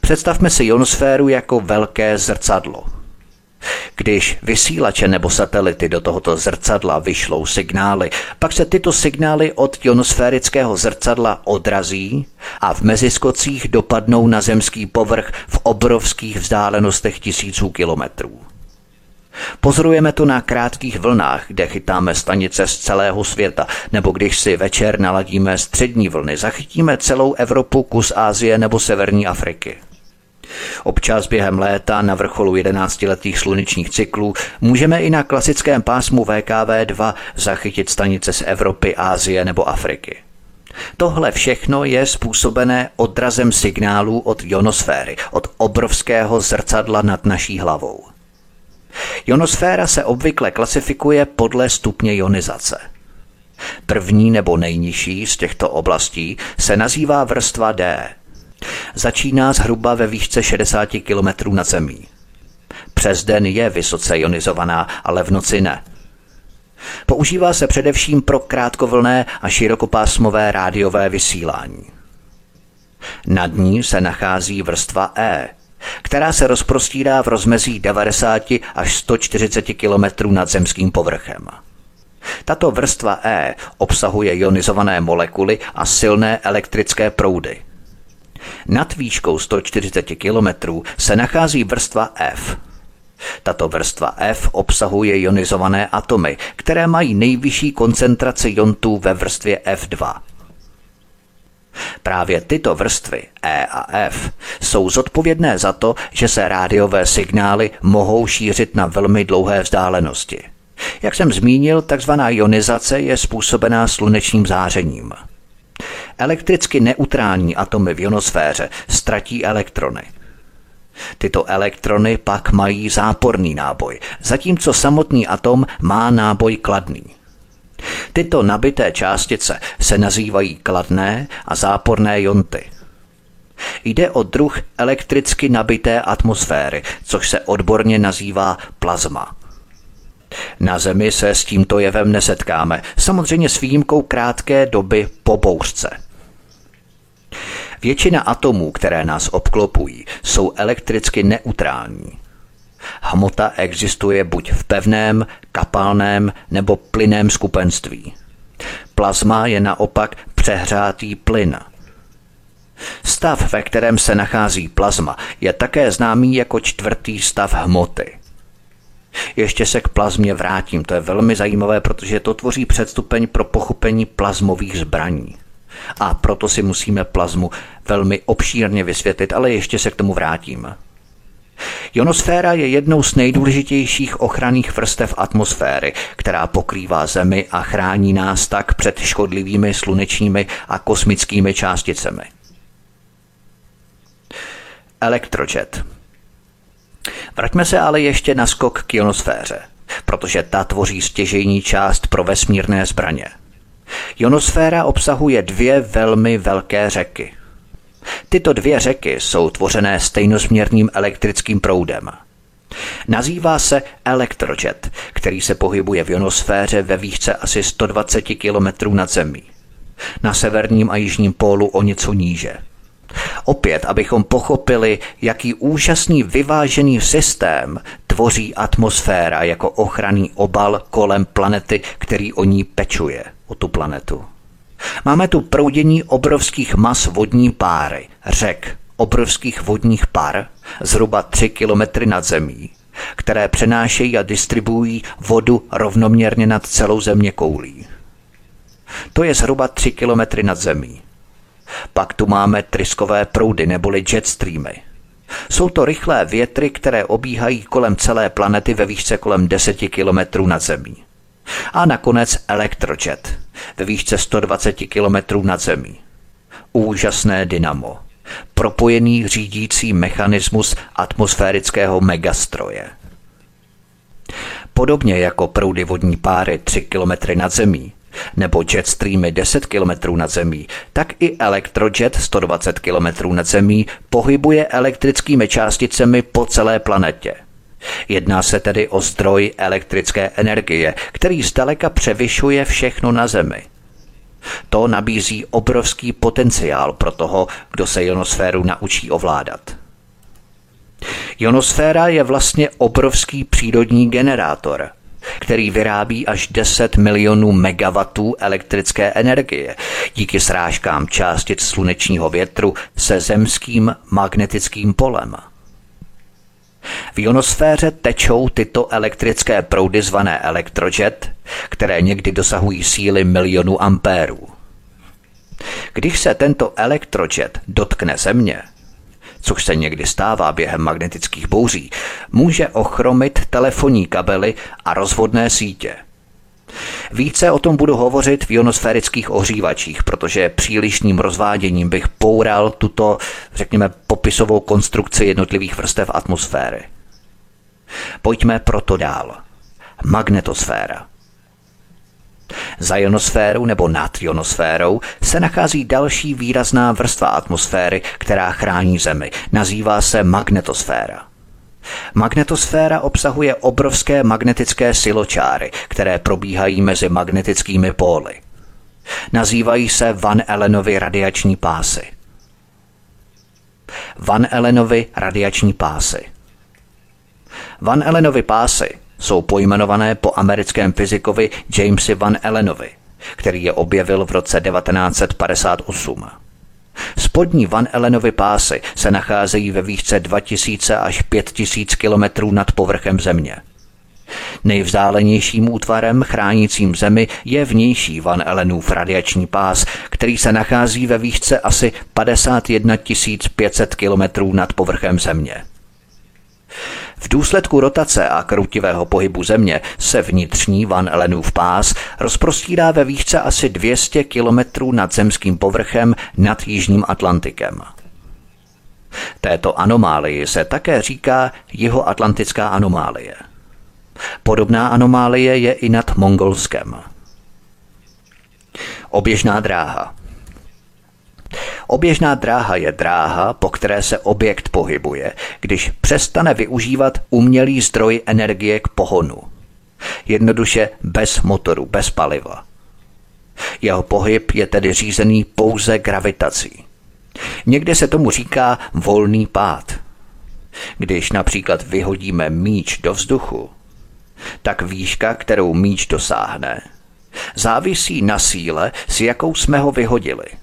Představme si ionosféru jako velké zrcadlo – když vysílače nebo satelity do tohoto zrcadla vyšlou signály, pak se tyto signály od ionosférického zrcadla odrazí a v meziskocích dopadnou na zemský povrch v obrovských vzdálenostech tisíců kilometrů. Pozorujeme to na krátkých vlnách, kde chytáme stanice z celého světa, nebo když si večer naladíme střední vlny, zachytíme celou Evropu, kus Ázie nebo Severní Afriky. Občas během léta na vrcholu 11-letých slunečních cyklů můžeme i na klasickém pásmu VKV2 zachytit stanice z Evropy, Ázie nebo Afriky. Tohle všechno je způsobené odrazem signálů od ionosféry, od obrovského zrcadla nad naší hlavou. Ionosféra se obvykle klasifikuje podle stupně ionizace. První nebo nejnižší z těchto oblastí se nazývá vrstva D. Začíná zhruba ve výšce 60 km nad zemí. Přes den je vysoce ionizovaná, ale v noci ne. Používá se především pro krátkovlné a širokopásmové rádiové vysílání. Nad ní se nachází vrstva E, která se rozprostírá v rozmezí 90 až 140 km nad zemským povrchem. Tato vrstva E obsahuje ionizované molekuly a silné elektrické proudy. Nad výškou 140 km se nachází vrstva F. Tato vrstva F obsahuje ionizované atomy, které mají nejvyšší koncentraci jontů ve vrstvě F2. Právě tyto vrstvy E a F jsou zodpovědné za to, že se rádiové signály mohou šířit na velmi dlouhé vzdálenosti. Jak jsem zmínil, takzvaná ionizace je způsobená slunečním zářením. Elektricky neutrální atomy v ionosféře ztratí elektrony. Tyto elektrony pak mají záporný náboj, zatímco samotný atom má náboj kladný. Tyto nabité částice se nazývají kladné a záporné jonty. Jde o druh elektricky nabité atmosféry, což se odborně nazývá plazma. Na Zemi se s tímto jevem nesetkáme, samozřejmě s výjimkou krátké doby po bouřce. Většina atomů, které nás obklopují, jsou elektricky neutrální. Hmota existuje buď v pevném, kapalném nebo plynném skupenství. Plazma je naopak přehrátý plyn. Stav, ve kterém se nachází plazma, je také známý jako čtvrtý stav hmoty. Ještě se k plazmě vrátím, to je velmi zajímavé, protože to tvoří předstupeň pro pochopení plazmových zbraní. A proto si musíme plazmu velmi obšírně vysvětlit, ale ještě se k tomu vrátím. Ionosféra je jednou z nejdůležitějších ochranných vrstev atmosféry, která pokrývá Zemi a chrání nás tak před škodlivými slunečními a kosmickými částicemi. Elektrojet Vraťme se ale ještě na skok k ionosféře, protože ta tvoří stěžejní část pro vesmírné zbraně. Ionosféra obsahuje dvě velmi velké řeky – Tyto dvě řeky jsou tvořené stejnosměrným elektrickým proudem. Nazývá se elektrojet, který se pohybuje v ionosféře ve výšce asi 120 km nad zemí. Na severním a jižním pólu o něco níže. Opět, abychom pochopili, jaký úžasný vyvážený systém tvoří atmosféra jako ochranný obal kolem planety, který o ní pečuje, o tu planetu. Máme tu proudění obrovských mas vodní páry, řek, obrovských vodních par, zhruba 3 kilometry nad zemí, které přenášejí a distribuují vodu rovnoměrně nad celou země koulí. To je zhruba 3 kilometry nad zemí. Pak tu máme tryskové proudy neboli jetstreamy. Jsou to rychlé větry, které obíhají kolem celé planety ve výšce kolem 10 kilometrů nad zemí. A nakonec elektrojet ve výšce 120 km nad zemí. Úžasné dynamo. Propojený řídící mechanismus atmosférického megastroje. Podobně jako proudy vodní páry 3 km nad zemí, nebo jetstreamy 10 km nad zemí, tak i elektrojet 120 km nad zemí pohybuje elektrickými částicemi po celé planetě – Jedná se tedy o zdroj elektrické energie, který zdaleka převyšuje všechno na Zemi. To nabízí obrovský potenciál pro toho, kdo se ionosféru naučí ovládat. Ionosféra je vlastně obrovský přírodní generátor, který vyrábí až 10 milionů megawatů elektrické energie díky srážkám částic slunečního větru se zemským magnetickým polem. V ionosféře tečou tyto elektrické proudy zvané elektrojet, které někdy dosahují síly milionů ampérů. Když se tento elektrojet dotkne Země, což se někdy stává během magnetických bouří, může ochromit telefonní kabely a rozvodné sítě. Více o tom budu hovořit v ionosférických ohřívačích, protože přílišným rozváděním bych poural tuto, řekněme, popisovou konstrukci jednotlivých vrstev atmosféry. Pojďme proto dál. Magnetosféra. Za ionosféru nebo nad ionosférou se nachází další výrazná vrstva atmosféry, která chrání Zemi. Nazývá se magnetosféra. Magnetosféra obsahuje obrovské magnetické siločáry, které probíhají mezi magnetickými póly. Nazývají se Van Allenovy radiační pásy. Van Allenovy radiační pásy. Van Allenovy pásy jsou pojmenované po americkém fyzikovi Jamesi Van Allenovi, který je objevil v roce 1958. Spodní Van Allenovy pásy se nacházejí ve výšce 2000 až 5000 km nad povrchem Země. Nejvzdálenějším útvarem chránícím Zemi je vnější Van Allenův radiační pás, který se nachází ve výšce asi 51 500 km nad povrchem Země. Důsledku rotace a krutivého pohybu Země se vnitřní Van Allenův pás rozprostírá ve výšce asi 200 kilometrů nad zemským povrchem nad Jižním Atlantikem. Této anomálii se také říká jihoatlantická anomálie. Podobná anomálie je i nad Mongolskem. Oběžná dráha Oběžná dráha je dráha, po které se objekt pohybuje, když přestane využívat umělý zdroj energie k pohonu. Jednoduše bez motoru, bez paliva. Jeho pohyb je tedy řízený pouze gravitací. Někde se tomu říká volný pád. Když například vyhodíme míč do vzduchu, tak výška, kterou míč dosáhne, závisí na síle, s jakou jsme ho vyhodili –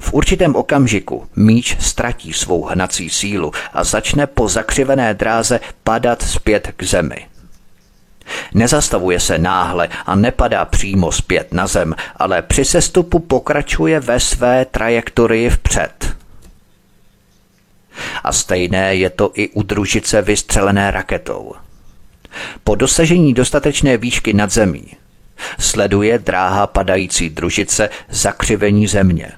v určitém okamžiku míč ztratí svou hnací sílu a začne po zakřivené dráze padat zpět k zemi. Nezastavuje se náhle a nepadá přímo zpět na zem, ale při sestupu pokračuje ve své trajektorii vpřed. A stejné je to i u družice vystřelené raketou. Po dosažení dostatečné výšky nad zemí sleduje dráha padající družice zakřivení země.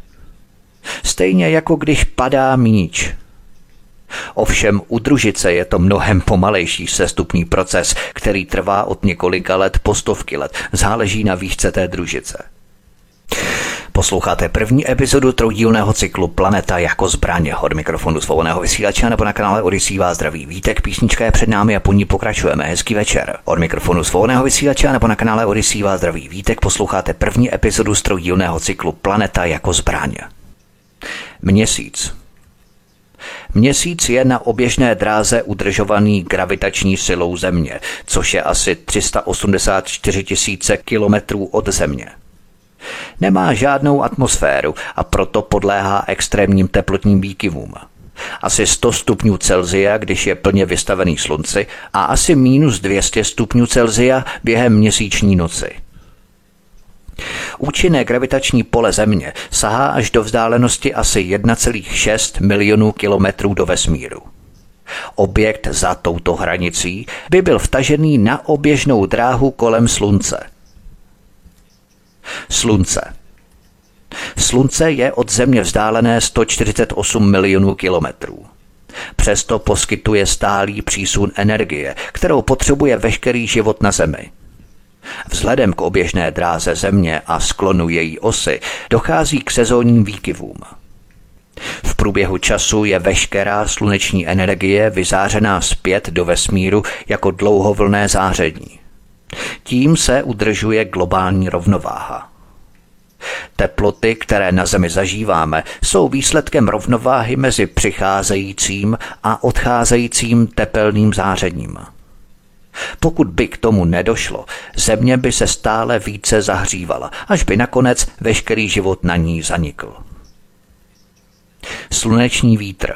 Stejně jako když padá míč. Ovšem u družice je to mnohem pomalejší sestupný proces, který trvá od několika let po stovky let. Záleží na výšce té družice. Posloucháte první epizodu troudílného cyklu Planeta jako zbraně od mikrofonu svobodného vysílače nebo na kanále Odisí vás zdraví vítek, písnička je před námi a po ní pokračujeme. Hezký večer. Od mikrofonu svobodného vysílače nebo na kanále Odisí vás zdraví vítek posloucháte první epizodu troudílného cyklu Planeta jako zbraně. Měsíc. Měsíc je na oběžné dráze udržovaný gravitační silou Země, což je asi 384 tisíce kilometrů od Země. Nemá žádnou atmosféru a proto podléhá extrémním teplotním výkyvům. Asi 100 stupňů Celzia, když je plně vystavený slunci, a asi minus 200 stupňů Celzia během měsíční noci. Účinné gravitační pole Země sahá až do vzdálenosti asi 1,6 milionů kilometrů do vesmíru. Objekt za touto hranicí by byl vtažený na oběžnou dráhu kolem Slunce. Slunce. Slunce je od Země vzdálené 148 milionů kilometrů. Přesto poskytuje stálý přísun energie, kterou potřebuje veškerý život na Zemi. Vzhledem k oběžné dráze Země a sklonu její osy dochází k sezónním výkyvům. V průběhu času je veškerá sluneční energie vyzářená zpět do vesmíru jako dlouhovlné záření. Tím se udržuje globální rovnováha. Teploty, které na Zemi zažíváme, jsou výsledkem rovnováhy mezi přicházejícím a odcházejícím tepelným zářením. Pokud by k tomu nedošlo, země by se stále více zahřívala, až by nakonec veškerý život na ní zanikl. Sluneční vítr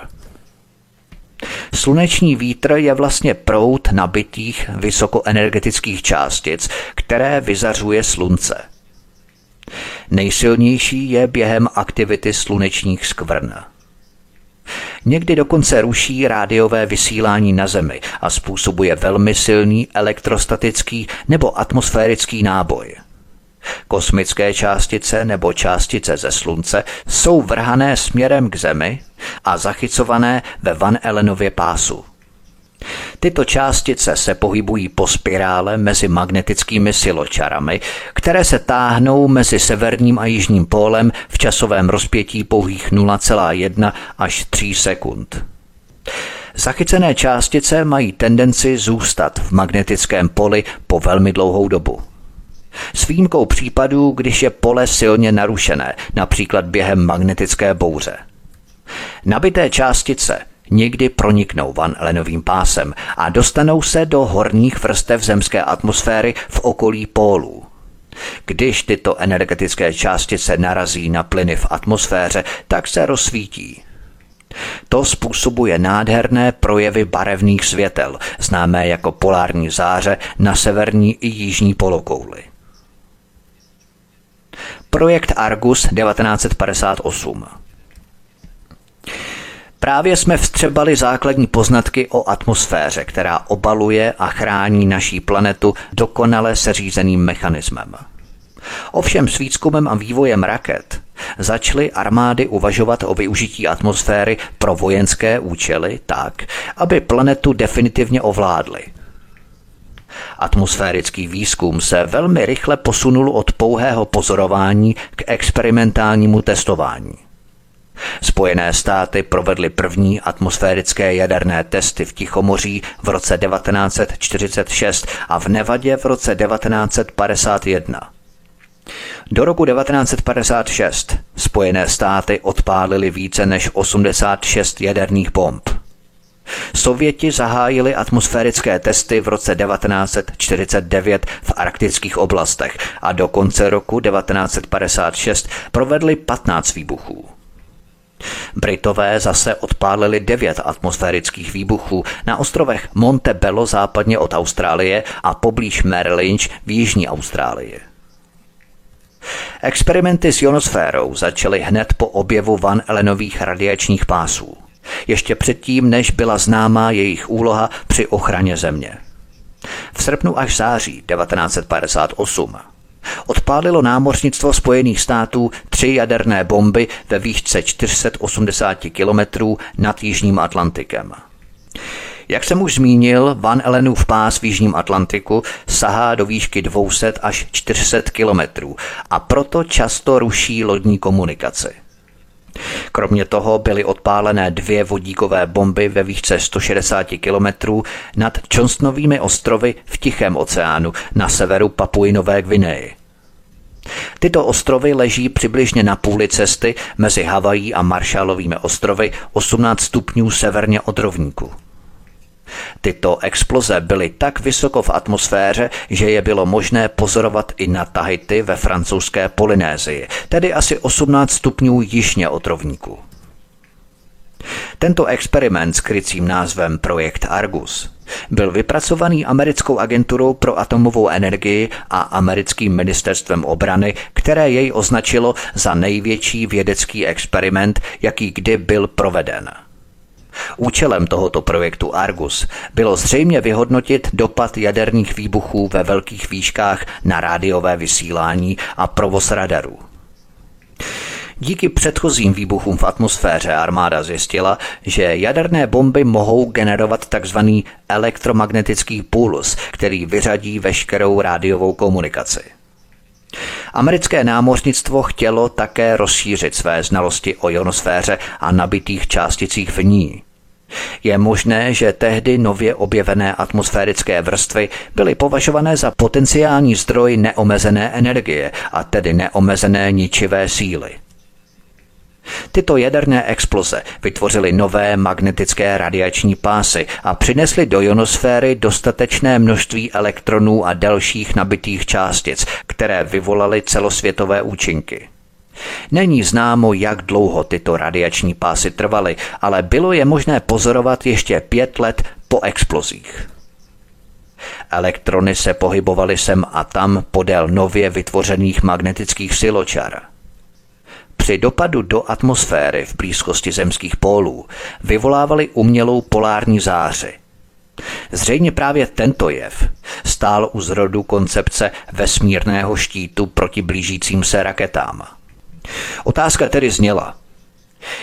Sluneční vítr je vlastně proud nabitých vysokoenergetických částic, které vyzařuje slunce. Nejsilnější je během aktivity slunečních skvrn. Někdy dokonce ruší rádiové vysílání na Zemi a způsobuje velmi silný elektrostatický nebo atmosférický náboj. Kosmické částice nebo částice ze Slunce jsou vrhané směrem k Zemi a zachycované ve Van Allenově pásu. Tyto částice se pohybují po spirále mezi magnetickými siločarami, které se táhnou mezi severním a jižním pólem v časovém rozpětí pouhých 0,1 až 3 sekund. Zachycené částice mají tendenci zůstat v magnetickém poli po velmi dlouhou dobu. S výjimkou případů, když je pole silně narušené, například během magnetické bouře. Nabité částice někdy proniknou Van Allenovým pásem a dostanou se do horních vrstev zemské atmosféry v okolí pólů. Když tyto energetické částice narazí na plyny v atmosféře, tak se rozsvítí. To způsobuje nádherné projevy barevných světel, známé jako polární záře na severní i jižní polokouli. Projekt Argus 1958 Právě jsme vstřebali základní poznatky o atmosféře, která obaluje a chrání naší planetu dokonale seřízeným mechanismem. Ovšem s výzkumem a vývojem raket začaly armády uvažovat o využití atmosféry pro vojenské účely tak, aby planetu definitivně ovládly. Atmosférický výzkum se velmi rychle posunul od pouhého pozorování k experimentálnímu testování. Spojené státy provedly první atmosférické jaderné testy v Tichomoří v roce 1946 a v Nevadě v roce 1951. Do roku 1956 Spojené státy odpálily více než 86 jaderných bomb. Sověti zahájili atmosférické testy v roce 1949 v arktických oblastech a do konce roku 1956 provedli 15 výbuchů. Britové zase odpálili devět atmosférických výbuchů na ostrovech Montebello západně od Austrálie a poblíž Lynch v jižní Austrálii. Experimenty s ionosférou začaly hned po objevu Van Allenových radiačních pásů. Ještě předtím, než byla známá jejich úloha při ochraně země. V srpnu až září 1958 odpálilo námořnictvo Spojených států tři jaderné bomby ve výšce 480 kilometrů nad Jižním Atlantikem. Jak jsem už zmínil, Van Allenův pás v Jižním Atlantiku sahá do výšky 200 až 400 kilometrů a proto často ruší lodní komunikaci. Kromě toho byly odpálené dvě vodíkové bomby ve výšce 160 kilometrů nad Johnstonovými ostrovy v Tichém oceánu na severu Papuji Nové Gvineji. Tyto ostrovy leží přibližně na půli cesty mezi Havají a Marshallovými ostrovy 18 stupňů severně od rovníku. Tyto exploze byly tak vysoko v atmosféře, že je bylo možné pozorovat i na Tahiti ve francouzské Polynézii, tedy asi 18 stupňů jižně od rovníku. Tento experiment s krycím názvem Projekt Argus byl vypracovaný americkou agenturou pro atomovou energii a americkým ministerstvem obrany, které jej označilo za největší vědecký experiment, jaký kdy byl proveden. Účelem tohoto projektu Argus bylo zřejmě vyhodnotit dopad jaderných výbuchů ve velkých výškách na rádiové vysílání a provoz radarů. Díky předchozím výbuchům v atmosféře armáda zjistila, že jaderné bomby mohou generovat tzv. elektromagnetický puls, který vyřadí veškerou rádiovou komunikaci. Americké námořnictvo chtělo také rozšířit své znalosti o ionosféře a nabitých částicích v ní. Je možné, že tehdy nově objevené atmosférické vrstvy byly považované za potenciální zdroj neomezené energie a tedy neomezené ničivé síly. Tyto jaderné exploze vytvořily nové magnetické radiační pásy a přinesly do ionosféry dostatečné množství elektronů a dalších nabitých částic, které vyvolaly celosvětové účinky. Není známo, jak dlouho tyto radiační pásy trvaly, ale bylo je možné pozorovat ještě pět let po explozích. Elektrony se pohybovaly sem a tam podél nově vytvořených magnetických siločar. Při dopadu do atmosféry v blízkosti zemských pólů vyvolávali umělou polární záři. Zřejmě právě tento jev stál u zrodu koncepce vesmírného štítu proti blížícím se raketám. Otázka tedy zněla,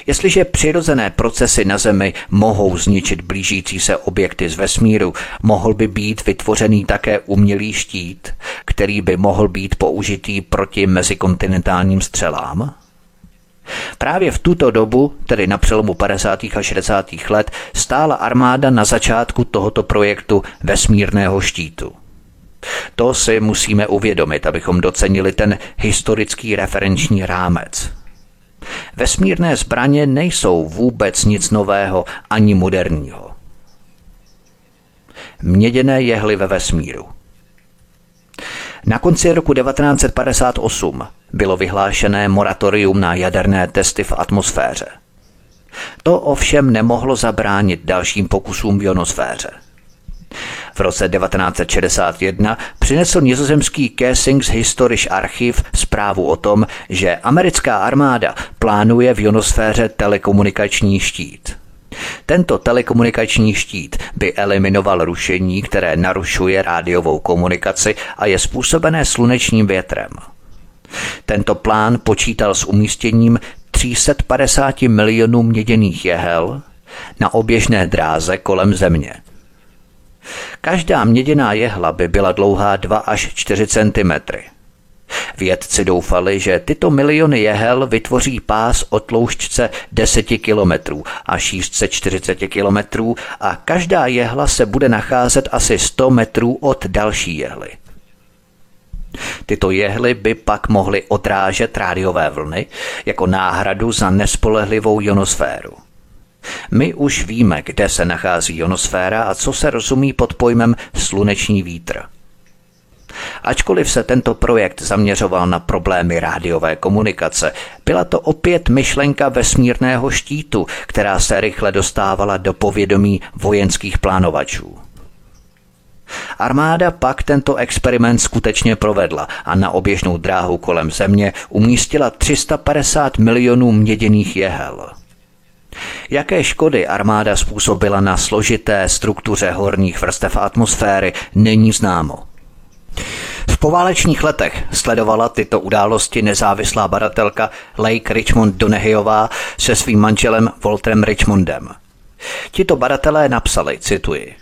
Jestliže přirozené procesy na Zemi mohou zničit blížící se objekty z vesmíru, mohl by být vytvořený také umělý štít, který by mohl být použitý proti mezikontinentálním střelám? Právě v tuto dobu, tedy na přelomu 50. a 60. let, stála armáda na začátku tohoto projektu vesmírného štítu. To si musíme uvědomit, abychom docenili ten historický referenční rámec. Vesmírné zbraně nejsou vůbec nic nového ani moderního. Měděné jehly ve vesmíru. Na konci roku 1958 bylo vyhlášené moratorium na jaderné testy v atmosféře. To ovšem nemohlo zabránit dalším pokusům v ionosféře. V roce 1961 přinesl nizozemský Casings Historisch Archiv zprávu o tom, že americká armáda plánuje v ionosféře telekomunikační štít. Tento telekomunikační štít by eliminoval rušení, které narušuje rádiovou komunikaci a je způsobené slunečním větrem. Tento plán počítal s umístěním 350 milionů měděných jehel na oběžné dráze kolem Země. Každá měděná jehla by byla dlouhá 2 až 4 cm. Vědci doufali, že tyto miliony jehel vytvoří pás o tloušťce 10 kilometrů a šířce 40 kilometrů a každá jehla se bude nacházet asi 100 metrů od další jehly. Tyto jehly by pak mohly odrážet rádiové vlny jako náhradu za nespolehlivou ionosféru. My už víme, kde se nachází ionosféra a co se rozumí pod pojmem sluneční vítr. Ačkoliv se tento projekt zaměřoval na problémy rádiové komunikace, byla to opět myšlenka vesmírného štítu, která se rychle dostávala do povědomí vojenských plánovačů. Armáda pak tento experiment skutečně provedla a na oběžnou dráhu kolem země umístila 350 milionů měděných jehel. Jaké škody armáda způsobila na složité struktuře horních vrstev atmosféry, není známo. V poválečních letech sledovala tyto události nezávislá badatelka Lake Richmond Donehyová se svým manželem Walterem Richmondem. Tito badatelé napsali, cituji,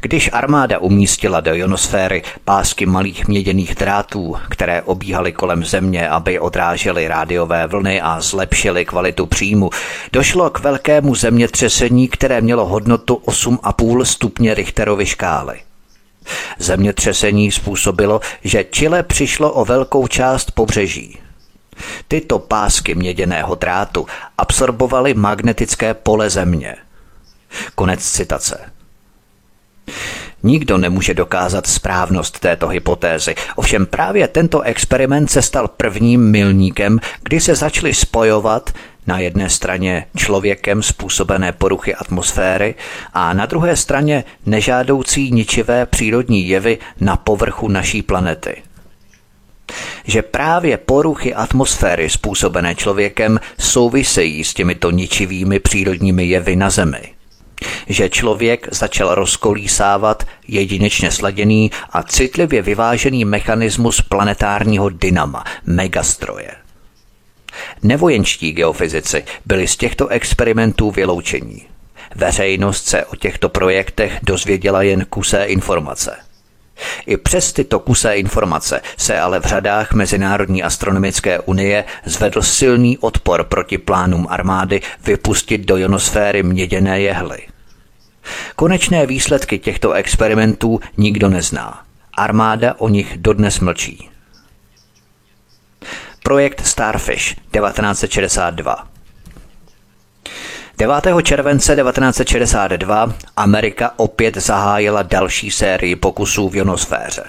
když armáda umístila do ionosféry pásky malých měděných drátů, které obíhaly kolem země, aby odrážely rádiové vlny a zlepšily kvalitu příjmu, došlo k velkému zemětřesení, které mělo hodnotu 8,5 stupně Richterovy škály. Zemětřesení způsobilo, že Chile přišlo o velkou část pobřeží. Tyto pásky měděného drátu absorbovaly magnetické pole země. Konec citace. Nikdo nemůže dokázat správnost této hypotézy, ovšem právě tento experiment se stal prvním milníkem, kdy se začaly spojovat na jedné straně člověkem způsobené poruchy atmosféry a na druhé straně nežádoucí ničivé přírodní jevy na povrchu naší planety. Že právě poruchy atmosféry způsobené člověkem souvisejí s těmito ničivými přírodními jevy na Zemi – že člověk začal rozkolísávat jedinečně sladěný a citlivě vyvážený mechanismus planetárního dynama, megastroje. Nevojenští geofyzici byli z těchto experimentů vyloučení. Veřejnost se o těchto projektech dozvěděla jen kusé informace. I přes tyto kusé informace se ale v řadách Mezinárodní astronomické unie zvedl silný odpor proti plánům armády vypustit do ionosféry měděné jehly. Konečné výsledky těchto experimentů nikdo nezná. Armáda o nich dodnes mlčí. Projekt Starfish 1962 9. července 1962 Amerika opět zahájila další sérii pokusů v ionosféře.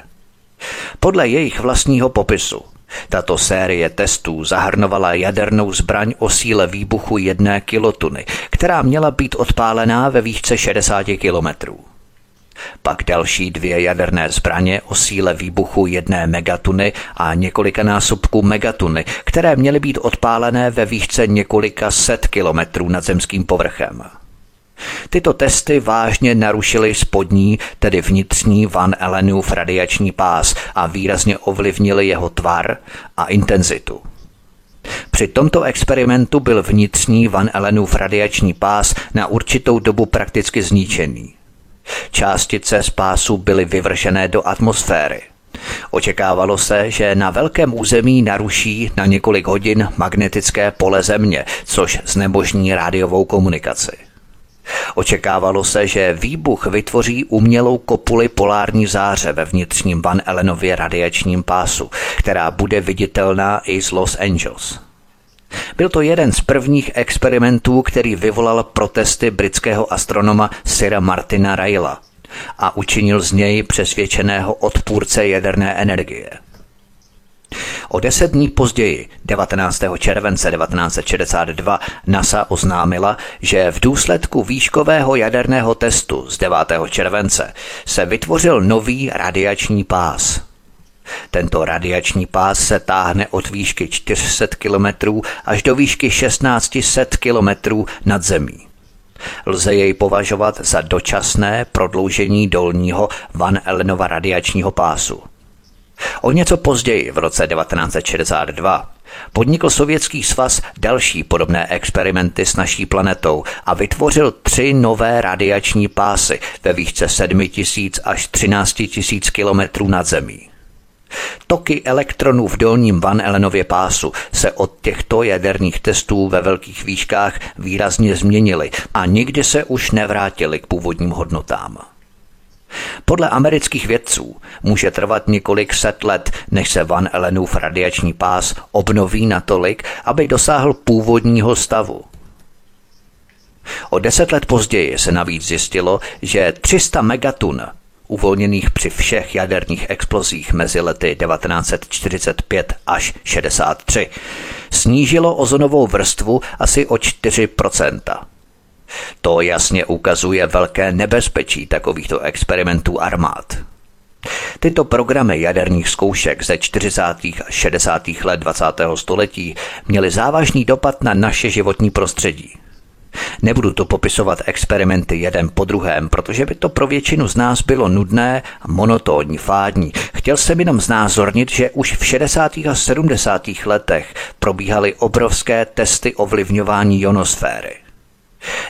Podle jejich vlastního popisu Tato série testů zahrnovala jadernou zbraň o síle výbuchu jedné kilotuny, která měla být odpálená ve výšce 60 kilometrů. Pak další dvě jaderné zbraně o síle výbuchu jedné megatuny a několika násobků megatuny, které měly být odpálené ve výšce několika set kilometrů nad zemským povrchem. Tyto testy vážně narušily spodní, tedy vnitřní Van Allenův radiační pás a výrazně ovlivnili jeho tvar a intenzitu. Při tomto experimentu byl vnitřní Van Allenův radiační pás na určitou dobu prakticky zničený. Částice z pásu byly vyvržené do atmosféry. Očekávalo se, že na velkém území naruší na několik hodin magnetické pole Země, což znemožní rádiovou komunikaci. Očekávalo se, že výbuch vytvoří umělou kopuli polární záře ve vnitřním Van Allenově radiačním pásu, která bude viditelná i z Los Angeles. Byl to jeden z prvních experimentů, který vyvolal protesty britského astronoma Sira Martina Raila a učinil z něj přesvědčeného odpůrce jaderné energie. O deset dní později, 19. července 1962, NASA oznámila, že v důsledku výškového jaderného testu z 9. července se vytvořil nový radiační pás. Tento radiační pás se táhne od výšky 400 km až do výšky 1600 km nad zemí. Lze jej považovat za dočasné prodloužení dolního Van Allenova radiačního pásu. O něco později, v roce 1962, podnikl Sovětský svaz další podobné experimenty s naší planetou a vytvořil tři nové radiační pásy ve výšce 7000 až 13 000 kilometrů nad zemí. Toky elektronů v dolním Van Allenově pásu se od těchto jaderných testů ve velkých výškách výrazně změnily a nikdy se už nevrátily k původním hodnotám. Podle amerických vědců může trvat několik set let, než se Van Allenův radiační pás obnoví natolik, aby dosáhl původního stavu. O deset let později se navíc zjistilo, že 300 megatun uvolněných při všech jaderných explozích mezi lety 1945 až 63 snížilo ozonovou vrstvu asi o 4% to jasně ukazuje velké nebezpečí takovýchto experimentů armád. Tyto programy jaderných zkoušek ze 40. a 60. let 20. století měly závažný dopad na naše životní prostředí. Nebudu to popisovat experimenty jeden po druhém, protože by to pro většinu z nás bylo nudné, monotónní, fádní. Chtěl jsem jenom znázornit, že už v 60. a 70. letech probíhaly obrovské testy ovlivňování ionosféry.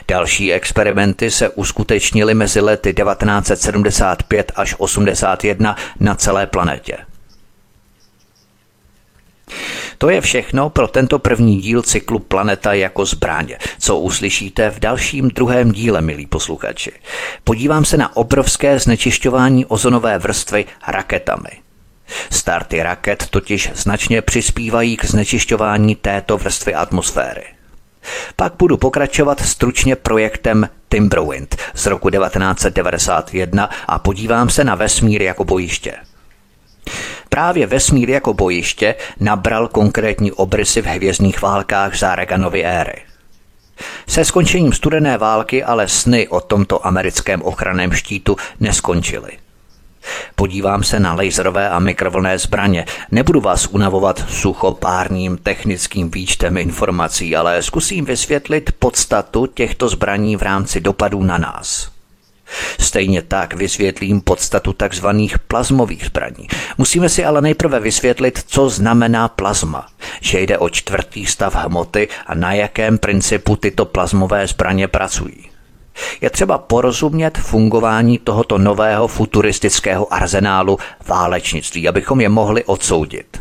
Další experimenty se uskutečnily mezi lety 1975 až 81 na celé planetě. To je všechno pro tento první díl cyklu Planeta jako zbraně, co uslyšíte v dalším druhém díle, milí posluchači. Podívám se na obrovské znečišťování ozonové vrstvy raketami. Starty raket totiž značně přispívají k znečišťování této vrstvy atmosféry. Pak budu pokračovat stručně projektem Timberwind z roku 1991 a podívám se na vesmír jako bojiště. Právě vesmír jako bojiště nabral konkrétní obrysy v hvězdných válkách za Reaganovy éry. Se skončením studené války ale sny o tomto americkém ochranném štítu neskončily. Podívám se na laserové a mikrovlné zbraně. Nebudu vás unavovat suchopárným technickým výčtem informací, ale zkusím vysvětlit podstatu těchto zbraní v rámci dopadů na nás. Stejně tak vysvětlím podstatu tzv. plazmových zbraní. Musíme si ale nejprve vysvětlit, co znamená plazma, že jde o čtvrtý stav hmoty a na jakém principu tyto plazmové zbraně pracují. Je třeba porozumět fungování tohoto nového futuristického arzenálu válečnictví, abychom je mohli odsoudit.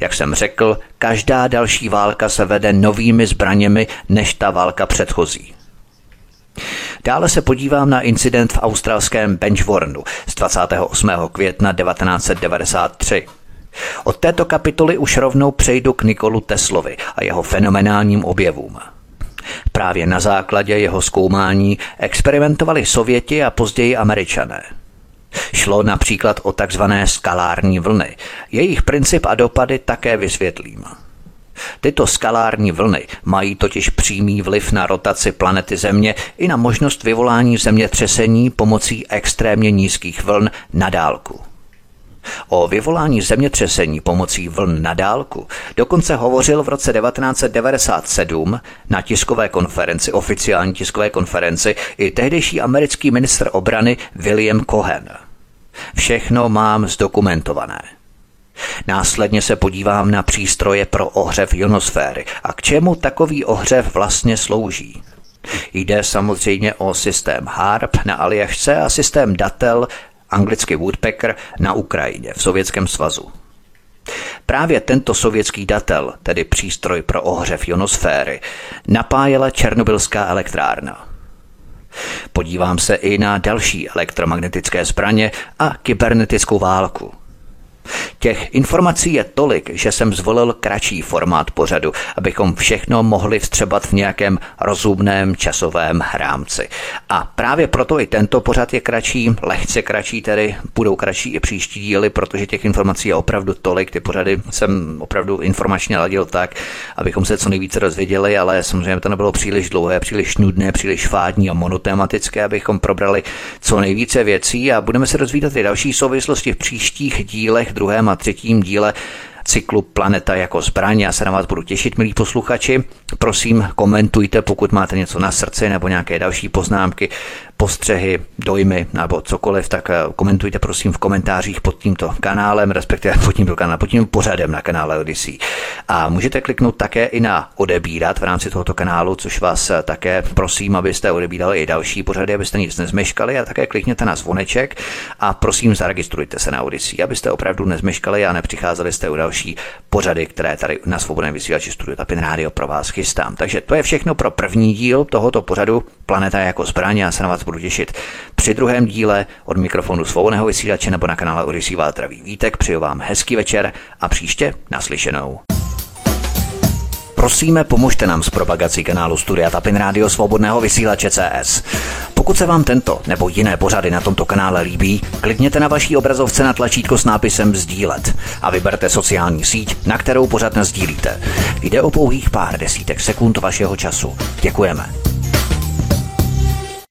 Jak jsem řekl, každá další válka se vede novými zbraněmi než ta válka předchozí. Dále se podívám na incident v australském Benchwarnu z 28. května 1993. Od této kapitoly už rovnou přejdu k Nikolu Teslovi a jeho fenomenálním objevům. Právě na základě jeho zkoumání experimentovali Sověti a později Američané. Šlo například o takzvané skalární vlny. Jejich princip a dopady také vysvětlím. Tyto skalární vlny mají totiž přímý vliv na rotaci planety Země i na možnost vyvolání zemětřesení pomocí extrémně nízkých vln na dálku. O vyvolání zemětřesení pomocí vln na dálku dokonce hovořil v roce 1997 na tiskové konferenci, oficiální tiskové konferenci, i tehdejší americký ministr obrany William Cohen. Všechno mám zdokumentované. Následně se podívám na přístroje pro ohřev ionosféry a k čemu takový ohřev vlastně slouží. Jde samozřejmě o systém HARP na Aljašce a systém Datel, anglicky Woodpecker, na Ukrajině, v Sovětském svazu. Právě tento sovětský datel, tedy přístroj pro ohřev ionosféry, napájela Černobylská elektrárna. Podívám se i na další elektromagnetické zbraně a kybernetickou válku – Těch informací je tolik, že jsem zvolil kratší formát pořadu, abychom všechno mohli vstřebat v nějakém rozumném časovém rámci. A právě proto i tento pořad je kratší, lehce kratší tedy, budou kratší i příští díly, protože těch informací je opravdu tolik. Ty pořady jsem opravdu informačně ladil tak, abychom se co nejvíce rozvěděli, ale samozřejmě to nebylo příliš dlouhé, příliš nudné, příliš fádní a monotematické, abychom probrali co nejvíce věcí a budeme se rozvídat i další souvislosti v příštích dílech druhém a třetím díle cyklu Planeta jako zbraň. Já se na vás budu těšit, milí posluchači. Prosím, komentujte, pokud máte něco na srdci nebo nějaké další poznámky postřehy, dojmy nebo cokoliv, tak eh, komentujte prosím v komentářích pod tímto kanálem, respektive pod tímto kanálem, pod tím pořadem na kanále Odyssey. A můžete kliknout také i na odebírat v rámci tohoto kanálu, což vás eh, také prosím, abyste odebírali i další pořady, abyste nic nezmeškali a také klikněte na zvoneček a prosím zaregistrujte se na Odyssey, abyste opravdu nezmeškali a nepřicházeli jste u další pořady, které tady na svobodném vysílači Studio Tapin Radio pro vás chystám. Takže to je všechno pro první díl tohoto pořadu Planeta jako zbraň. Já se na vás budu těšit při druhém díle od mikrofonu svobodného vysílače nebo na kanále Odisí Váltravý Vítek. Přeju vám hezký večer a příště naslyšenou. Prosíme, pomožte nám s propagací kanálu Studia Tapin Rádio Svobodného vysílače CS. Pokud se vám tento nebo jiné pořady na tomto kanále líbí, klikněte na vaší obrazovce na tlačítko s nápisem Sdílet a vyberte sociální síť, na kterou pořád sdílíte. Jde o pouhých pár desítek sekund vašeho času. Děkujeme.